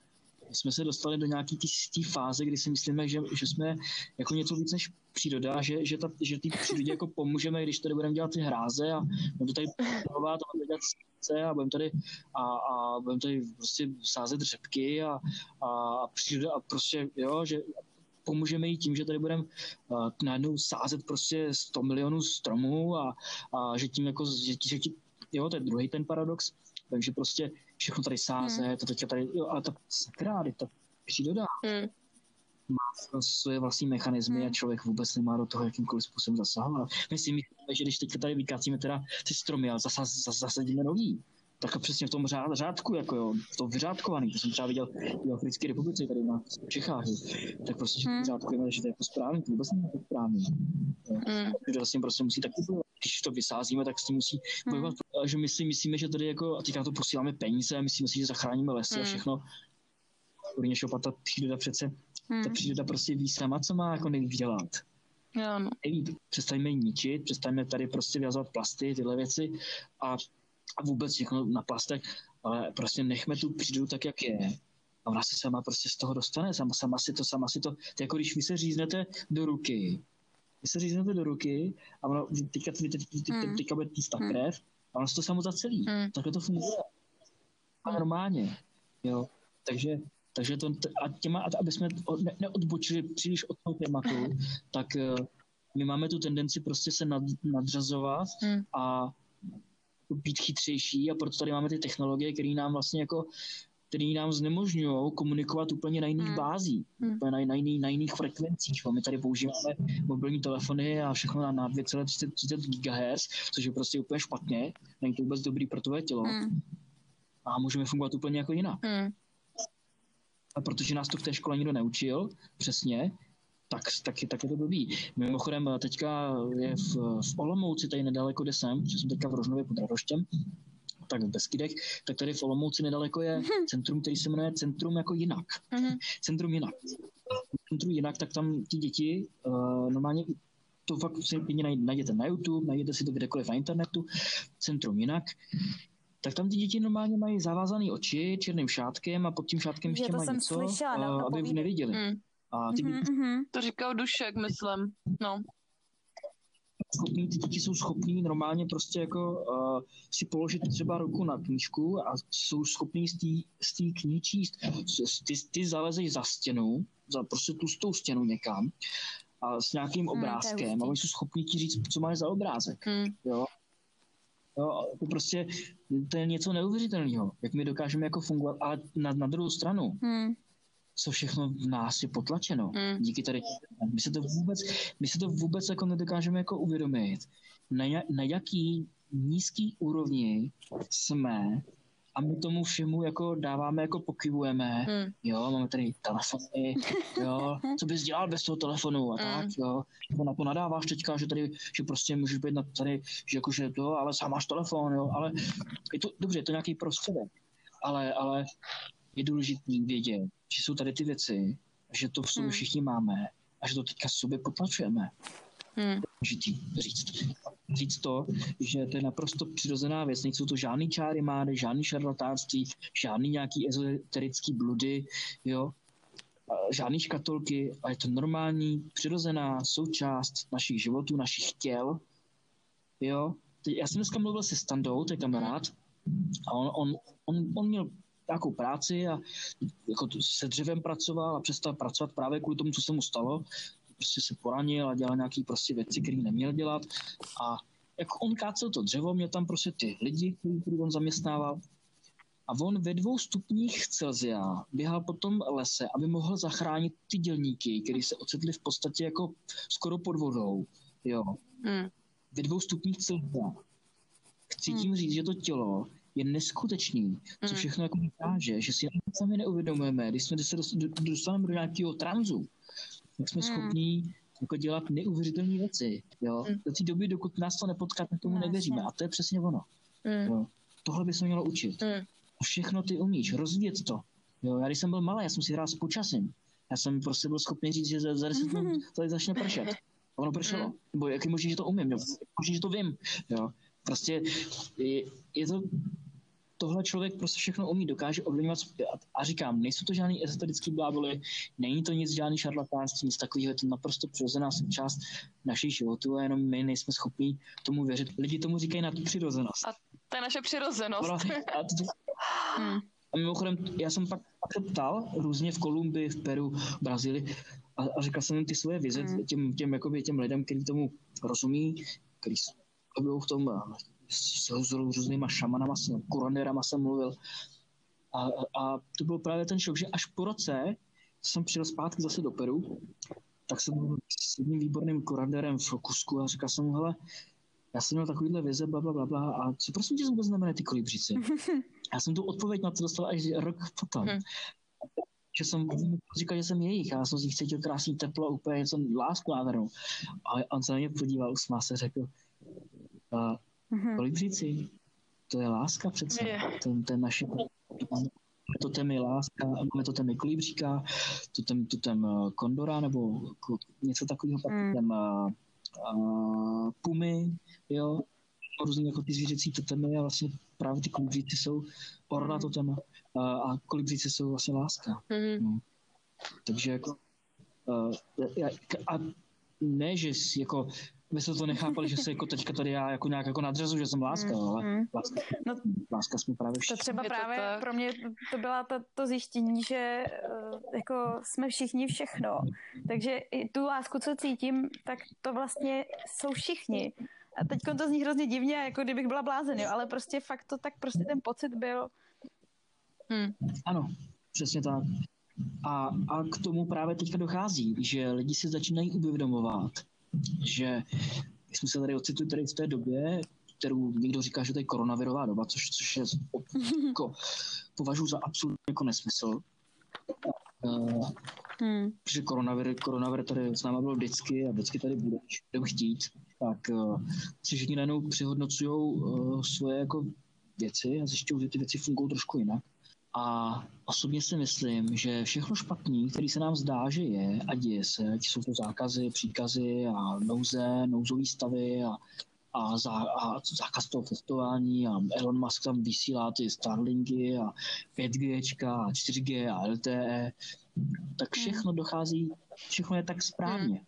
jsme se dostali do nějaké té fáze, kdy si myslíme, že, že jsme jako něco víc než příroda, že, že, ta, že té přírodě jako pomůžeme, když tady budeme dělat ty hráze a budeme to tady provát a budeme dělat srdce a budeme tady, a, a budeme tady prostě sázet řepky a, a příroda a prostě, jo, že pomůžeme jí tím, že tady budeme uh, najednou sázet prostě 100 milionů stromů a, a že tím jako, že, že tím, jo, to je druhý ten paradox, takže prostě všechno tady sáze, hmm. to teďka tady, jo, ale ta sakra, ta příroda hmm. má své vlastní mechanismy hmm. a člověk vůbec nemá do toho jakýmkoliv způsobem zasahovat. My si myslíme, že když teďka tady vykácíme teda ty stromy, ale zas, zas, zasadíme nový, tak přesně v tom řád, řádku, jako jo, to vyřádkovaný, to jsem třeba viděl v Africké republice, tady na Čechách, tak prostě hmm. řádkujeme, že to je jako správný, to vůbec není jako správný. Hmm. Že vlastně prostě musí taky když to vysázíme, tak s tím musí hmm. bojovat. Hmm. Že my si myslíme, že tady jako, a teďka to posíláme peníze, myslíme si, že zachráníme lesy hmm. a všechno. Kurně šopat, ta příroda přece, hmm. ta příroda prostě ví sama, co má jako nejvíc dělat. Jo, no. Neví, přestaňme ničit, přestaňme tady prostě vyhazovat plasty, tyhle věci a, a vůbec všechno na plastech, ale prostě nechme tu přírodu tak, jak je. A ona se sama prostě z toho dostane, sama, sama si to, sama si to, to jako když vy se říznete do ruky, vy se říznete do ruky a ono, teďka, teďka, teďka, hmm. teďka bude týst ta hmm. krev a ono se to samo zacelí. Hmm. Takhle to funguje. A hmm. normálně. Jo. Takže, takže to, a těma, aby jsme ne, neodbočili příliš od toho tématu, tak uh, my máme tu tendenci prostě se nad, nadřazovat hmm. a být chytřejší a proto tady máme ty technologie, které nám vlastně jako který nám znemožňují komunikovat úplně na jiných hmm. bázích, hmm. na, na, jiný, na jiných frekvencích. My tady používáme mobilní telefony a všechno na, na 2,30 GHz, což je prostě úplně špatně, není to vůbec dobrý pro tvoje tělo. Hmm. A můžeme fungovat úplně jako jinak. Hmm. A protože nás to v té škole nikdo neučil, přesně, tak, tak, tak je to blbý. Mimochodem, teďka je v, v Olomouci, tady nedaleko, kde jsem, že jsem teďka v Rožnově pod Radoštěm, tak v Beskydech, tak tady v Olomouci nedaleko je mm-hmm. centrum, který se jmenuje Centrum jako jinak. Mm-hmm. Centrum jinak. Centrum jinak, tak tam ty děti uh, normálně to fakt si najděte na YouTube, najděte si to kdekoliv na internetu, Centrum jinak, tak tam ty děti normálně mají zavázané oči černým šátkem a pod tím šátkem ještě mají něco, slyšela, no, aby neviděli. Mm. A ty mm-hmm. To říkal Dušek, myslím. No schopní, ty děti jsou schopní normálně prostě jako uh, si položit třeba ruku na knížku a jsou schopní z té knihy číst. Ty, ty zalezeš za stěnu, za prostě tou stěnu někam a s nějakým hmm, obrázkem a oni jsou schopní ti říct, co máš za obrázek. Hmm. Jo? Jo, to prostě to je něco neuvěřitelného, jak my dokážeme jako fungovat, ale na, na druhou stranu, hmm co všechno v nás je potlačeno. Mm. Díky tady. My se to vůbec, my se to vůbec jako nedokážeme jako uvědomit, na, na jaký nízký úrovni jsme a my tomu všemu jako dáváme, jako pokyvujeme, mm. jo, máme tady telefony, jo, co bys dělal bez toho telefonu a mm. tak, jo, jako na to nadáváš teďka, že tady, že prostě můžeš být na tady, že jakože to, ale sám máš telefon, jo, ale je to, dobře, je to nějaký prostředek, ale, ale je důležité vědět, že jsou tady ty věci, že to v sobě hmm. všichni máme a že to teďka sobě potlačujeme. Hmm. Důležitý říct. Říct to, že to je naprosto přirozená věc. Nejsou to žádný čáry máry, žádný šarlatánství, žádný nějaký ezoterický bludy, jo, žádný škatolky, ale je to normální, přirozená součást našich životů, našich těl. Jo. Já jsem dneska mluvil se Standou, to je kamarád, a on, on, on, on měl nějakou práci a jako se dřevem pracoval a přestal pracovat právě kvůli tomu, co se mu stalo. Prostě se poranil a dělal nějaké prostě věci, které neměl dělat a jako on kácel to dřevo, měl tam prostě ty lidi, který on zaměstnával a on ve dvou stupních Celzia běhal po tom lese, aby mohl zachránit ty dělníky, kteří se ocitli v podstatě jako skoro pod vodou. Jo. Mm. Ve dvou stupních Celzia. Chci tím mm. říct, že to tělo je neskutečný, co mm. všechno jako dokáže, že si sami neuvědomujeme, když jsme se dostaneme do nějakého tranzu, tak jsme mm. schopní jako dělat neuvěřitelné věci. Jo? Mm. Do té doby, dokud nás to nepotká, tak tomu nevěříme. A to je přesně ono. Mm. Jo? Tohle by se mělo učit. Mm. Všechno ty umíš, rozvíjet to. Jo? Já když jsem byl malý, já jsem si hrál s počasím. Já jsem prostě byl schopný říct, že za, za 10 minut to začne pršet. A ono pršelo. Mm. Nebo jak je možné, že to umím? Jo? Možná, že to vím. Jo? Prostě je, je to tohle člověk prostě všechno umí, dokáže ovlivňovat a říkám, nejsou to žádný ezoterický bláboli, není to nic žádný šarlatánství, nic takového, je to naprosto přirozená součást našich životů a jenom my nejsme schopni tomu věřit. Lidi tomu říkají na tu přirozenost. A to je naše přirozenost. A, to, hmm. a mimochodem, já jsem pak, pak se ptal různě v Kolumbii, v Peru, v Brazílii a, a říkal jsem jim ty svoje vize hmm. těm, těm, jakoby, těm lidem, kteří tomu rozumí, kteří jsou v tom s, s různýma šamanama, s kuranérama jsem mluvil. A, a to byl právě ten šok, že až po roce jsem přijel zpátky zase do Peru, tak jsem byl s jedním výborným kurandérem v Kusku a říkal jsem mu, hele, já jsem měl takovýhle vize, bla, bla, bla, bla, a co prosím tě vůbec znamená ty kolibříci? Já jsem tu odpověď na to dostal až rok potom. Hmm. že jsem říkal, že jsem jejich a já jsem z nich cítil krásný teplo, úplně něco lásku nádhernou. A on se na mě podíval, usmál se, řekl, Mm-hmm. Kolibříci, to je láska přece. Yeah. To, to je naše to témy láska, máme to témy kolibříka, to tém, to tém eh, kondora, nebo něco takového, pak mm. tém uh, uh, pumy, jo, různě jako ty zvířecí totemy a vlastně právě ty kolibříci jsou orla to téma uh, a kolibříci jsou vlastně láska. Mm. No. Takže jako uh, a ne, že jako my jsme to nechápali, že se jako teďka tady já jako nějak jako nadřezu, že jsem láska, mm, ale mm. láska, no, láska jsme právě všichni. To třeba právě to pro mě to byla to, to zjištění, že uh, jako jsme všichni všechno. Takže i tu lásku, co cítím, tak to vlastně jsou všichni. A teď to zní hrozně divně, jako kdybych byla blázen, jo, ale prostě fakt to tak prostě ten pocit byl. Hmm. Ano, přesně tak. A, a k tomu právě teďka dochází, že lidi se začínají uvědomovat, že jsme se tady ocitli tady v té době, kterou někdo říká, že to je koronavirová doba, což, což je jako, považuji za absolutně jako nesmysl. Uh, hmm. Protože koronavir, koronavir tady s náma byl vždycky a vždycky tady bude, když budeme chtít, tak uh, si všichni najednou přehodnocují uh, svoje jako věci a zjišťují, že ty věci fungují trošku jinak. A osobně si myslím, že všechno špatný, který se nám zdá, že je a děje se, ať jsou to zákazy, příkazy a nouze, nouzové stavy a, a, zá, a zákaz toho testování a Elon Musk tam vysílá ty Starlinky a 5G a 4G a LTE, tak hmm. všechno dochází, všechno je tak správně. Hmm.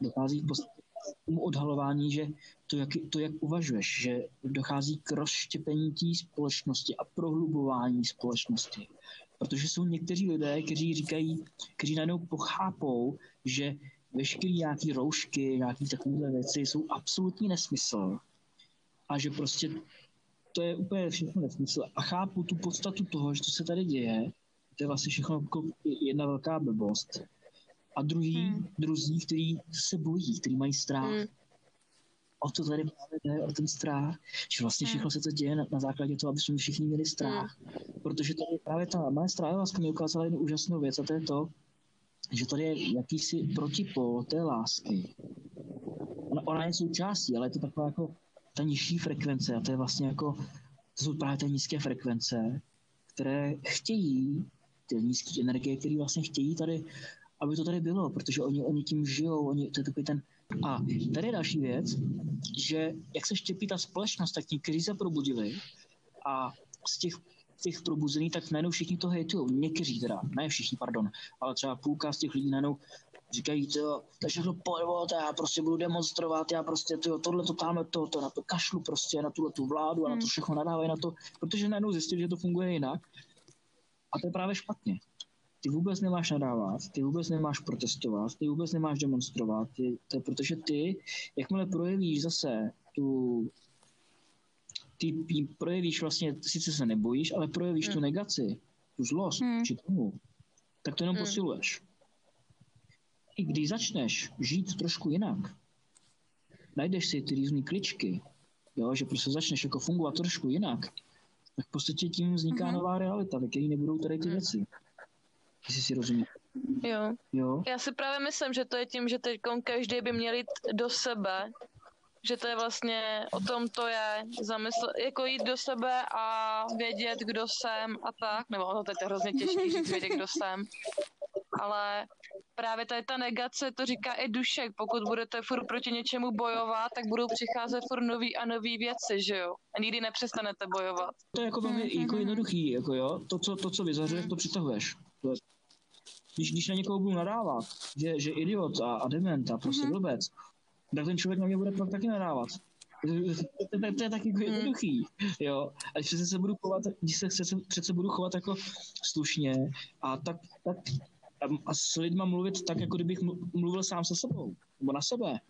Dochází podstatě tomu odhalování, že to jak, to, jak uvažuješ, že dochází k rozštěpení té společnosti a prohlubování společnosti. Protože jsou někteří lidé, kteří říkají, kteří najednou pochápou, že veškeré nějaké roušky, nějaké takovéhle věci jsou absolutní nesmysl a že prostě to je úplně všechno nesmysl. A chápu tu podstatu toho, že to se tady děje, to je vlastně všechno jako jedna velká blbost a druhý, hmm. druzí, kteří se bojí, kteří mají strach. Hmm. O to tady máme jde, o ten strach, že vlastně hmm. všechno se to děje na, na základě toho, aby jsme všichni měli strach. Hmm. Protože tady právě ta moje láska mi ukázala jednu úžasnou věc a to je to, že tady je jakýsi protipol té lásky. Ona, ona je součástí, ale je to taková jako ta nižší frekvence a to je vlastně jako, to jsou právě ty nízké frekvence, které chtějí, ty nízké energie, které vlastně chtějí tady aby to tady bylo, protože oni, oni tím žijou, oni, to je takový ten... A tady je další věc, že jak se štěpí ta společnost, tak ti, se probudili a z těch těch probuzených, tak najednou všichni to hejtují. Někteří teda, ne všichni, pardon, ale třeba půlka z těch lidí najednou říkají, to, to všechno podvod, já prostě budu demonstrovat, já prostě to, tohle, to, tamhle, to, to, na to kašlu prostě, na tuhle tu vládu a na to hmm. všechno nadávají na to, protože najednou zjistili, že to funguje jinak. A to je právě špatně ty vůbec nemáš nadávat, ty vůbec nemáš protestovat, ty vůbec nemáš demonstrovat, ty, to je protože ty, jakmile projevíš zase tu ty projevíš vlastně, sice se nebojíš, ale projevíš hmm. tu negaci, tu zlost hmm. či tomu, tak to jenom hmm. posiluješ. I když začneš žít trošku jinak, najdeš si ty různé kličky, jo, že prostě začneš jako fungovat trošku jinak, tak v podstatě tím vzniká mm-hmm. nová realita, ve které nebudou tady ty věci. Jestli si rozumí. Jo. jo. Já si právě myslím, že to je tím, že teď každý by měl jít do sebe, že to je vlastně, o tom to je, zamysl, jako jít do sebe a vědět, kdo jsem a tak, nebo ono to je hrozně těžké říct, vědět, kdo jsem, ale právě tady ta negace, to říká i Dušek, pokud budete furt proti něčemu bojovat, tak budou přicházet furt nový a nový věci, že jo? A nikdy nepřestanete bojovat. To je jako velmi mm-hmm. jako jednoduchý, jako jo, to, co, to, co vyzařuješ, to přitahuješ. To je, když, když na někoho budu nadávat, že, že idiot a, a dement a prostě mm-hmm. blbec, tak ten člověk na mě bude pak taky nadávat. To, to, to, je taky jako hmm. jednoduchý, jo. A když se budu chovat, když se přece, přece budu chovat jako slušně a tak, tak a s lidma mluvit tak, jako kdybych mluvil sám se sebou, nebo na sebe,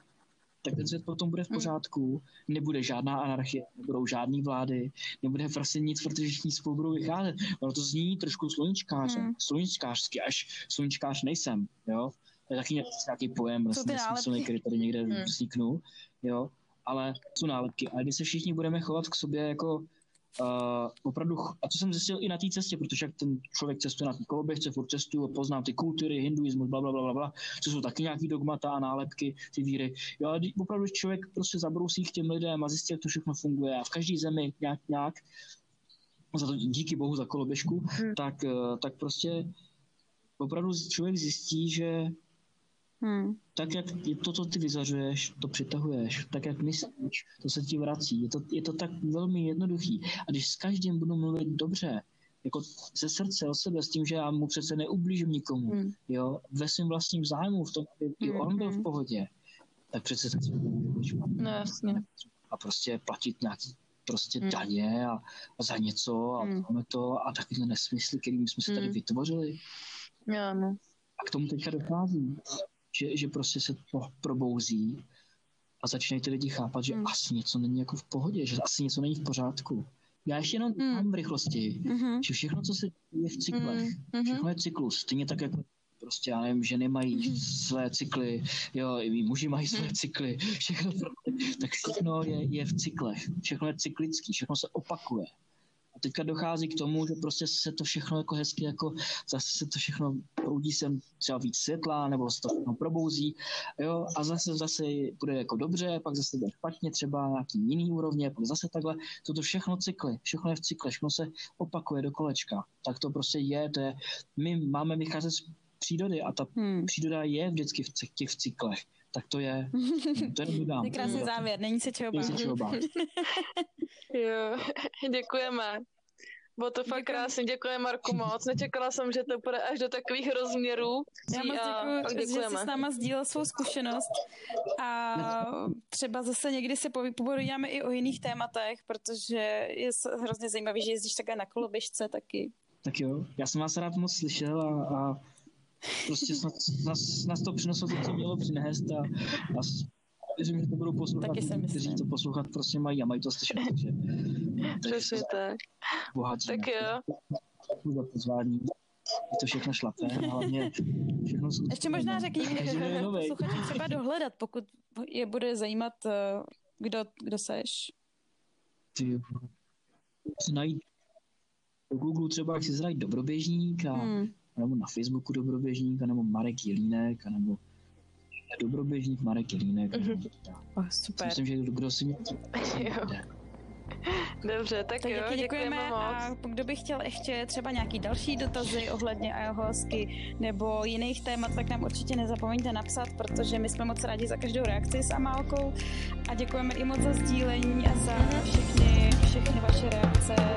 tak ten svět potom bude v hmm. pořádku, nebude žádná anarchie, nebudou žádný vlády, nebude prostě nic, protože všichni spolu budou vycházet. Ono to zní trošku sluníčkáře, hmm. sluníčkářsky, až sluníčkář nejsem, jo. To je taky nějaký pojem, vlastně nesmyslný, který tady někde hmm. vzniknul, jo. Ale jsou nálepky. A když se všichni budeme chovat k sobě jako Uh, opravdu, a to jsem zjistil i na té cestě, protože jak ten člověk cestuje na té koloběžce, furt cestuju, poznám ty kultury, hinduismus, bla, bla, bla, bla, co jsou taky nějaký dogmata a nálepky, ty víry. Jo, ale opravdu člověk prostě zabrousí k těm lidem a zjistí, jak to všechno funguje a v každé zemi nějak, nějak za to díky bohu za koloběžku, hmm. tak, uh, tak prostě opravdu člověk zjistí, že Hmm. Tak, jak to, co ty vyzařuješ, to přitahuješ. Tak, jak myslíš, to se ti vrací. Je to, je to tak velmi jednoduchý. A když s každým budu mluvit dobře, jako ze srdce o sebe, s tím, že já mu přece neublížím nikomu, hmm. jo, ve svém vlastním zájmu, v tom, aby i hmm. on byl v hmm. pohodě, tak přece se No jasně. A prostě platit nějaký prostě hmm. daně a, a za něco a hmm. máme to a takovýhle nesmysly, kterými jsme se tady hmm. vytvořili. Já, no. A k tomu teďka dochází že, že prostě se to probouzí a začínají ty lidi chápat, že mm. asi něco není jako v pohodě, že asi něco není v pořádku. Já ještě jenom mm. v rychlosti, mm-hmm. že všechno, co se děje v cyklech, mm-hmm. všechno je cyklus, stejně tak jako prostě, já nevím, ženy mají mm-hmm. své cykly, jo, i muži mají své mm. cykly, všechno, tak všechno je, je v cyklech, všechno je cyklický, všechno se opakuje. A teďka dochází k tomu, že prostě se to všechno jako hezky, jako zase se to všechno proudí sem třeba víc světla, nebo se to všechno probouzí, jo, a zase zase bude jako dobře, pak zase bude špatně, třeba nějaký jiný úrovně, pak zase takhle. Toto všechno cykly, všechno je v cykle, všechno se opakuje do kolečka. Tak to prostě je, to je, my máme vycházet z přírody a ta hmm. příroda je vždycky v těch cyklech tak to je, to je krásný závěr, není se čeho bát. Není se čeho bát. jo, děkujeme. Bylo to fakt krásně, děkuji Marku moc. Nečekala jsem, že to bude až do takových rozměrů. Já moc děkuji, že jsi s náma sdílel svou zkušenost a třeba zase někdy se povídáme i o jiných tématech, protože je hrozně zajímavý, že jezdíš také na koloběžce taky. Tak jo, já jsem vás rád moc slyšel a, a prostě nás, nás, nás to přineslo to, co mělo přinést a, a věřím, že to budou poslouchat, Taky jsem kteří to poslouchat prostě mají a mají to slyšet, takže... Přesně tak. Bohatí. Tak jo. Děkuji za pozvání. Je to všechno šlapé, hlavně všechno jsou... Ještě možná řekni posluchačům třeba dohledat, pokud je bude zajímat, eh, kdo, kdo seš. Ty, najít do Google třeba, jak si zradit Dobroběžník a hmm nebo na Facebooku Dobroběžník, nebo Marek Jelínek, nebo Dobroběžník Marek Jelínek. Mm-hmm. Oh, super. Myslím, že kdo si mě... Dobře, tak, tak jo, děkujeme, děkujeme moc. A kdo by chtěl ještě třeba nějaký další dotazy ohledně ayahuasky nebo jiných témat, tak nám určitě nezapomeňte napsat, protože my jsme moc rádi za každou reakci s Amálkou a děkujeme i moc za sdílení a za mhm. všechny, všechny vaše reakce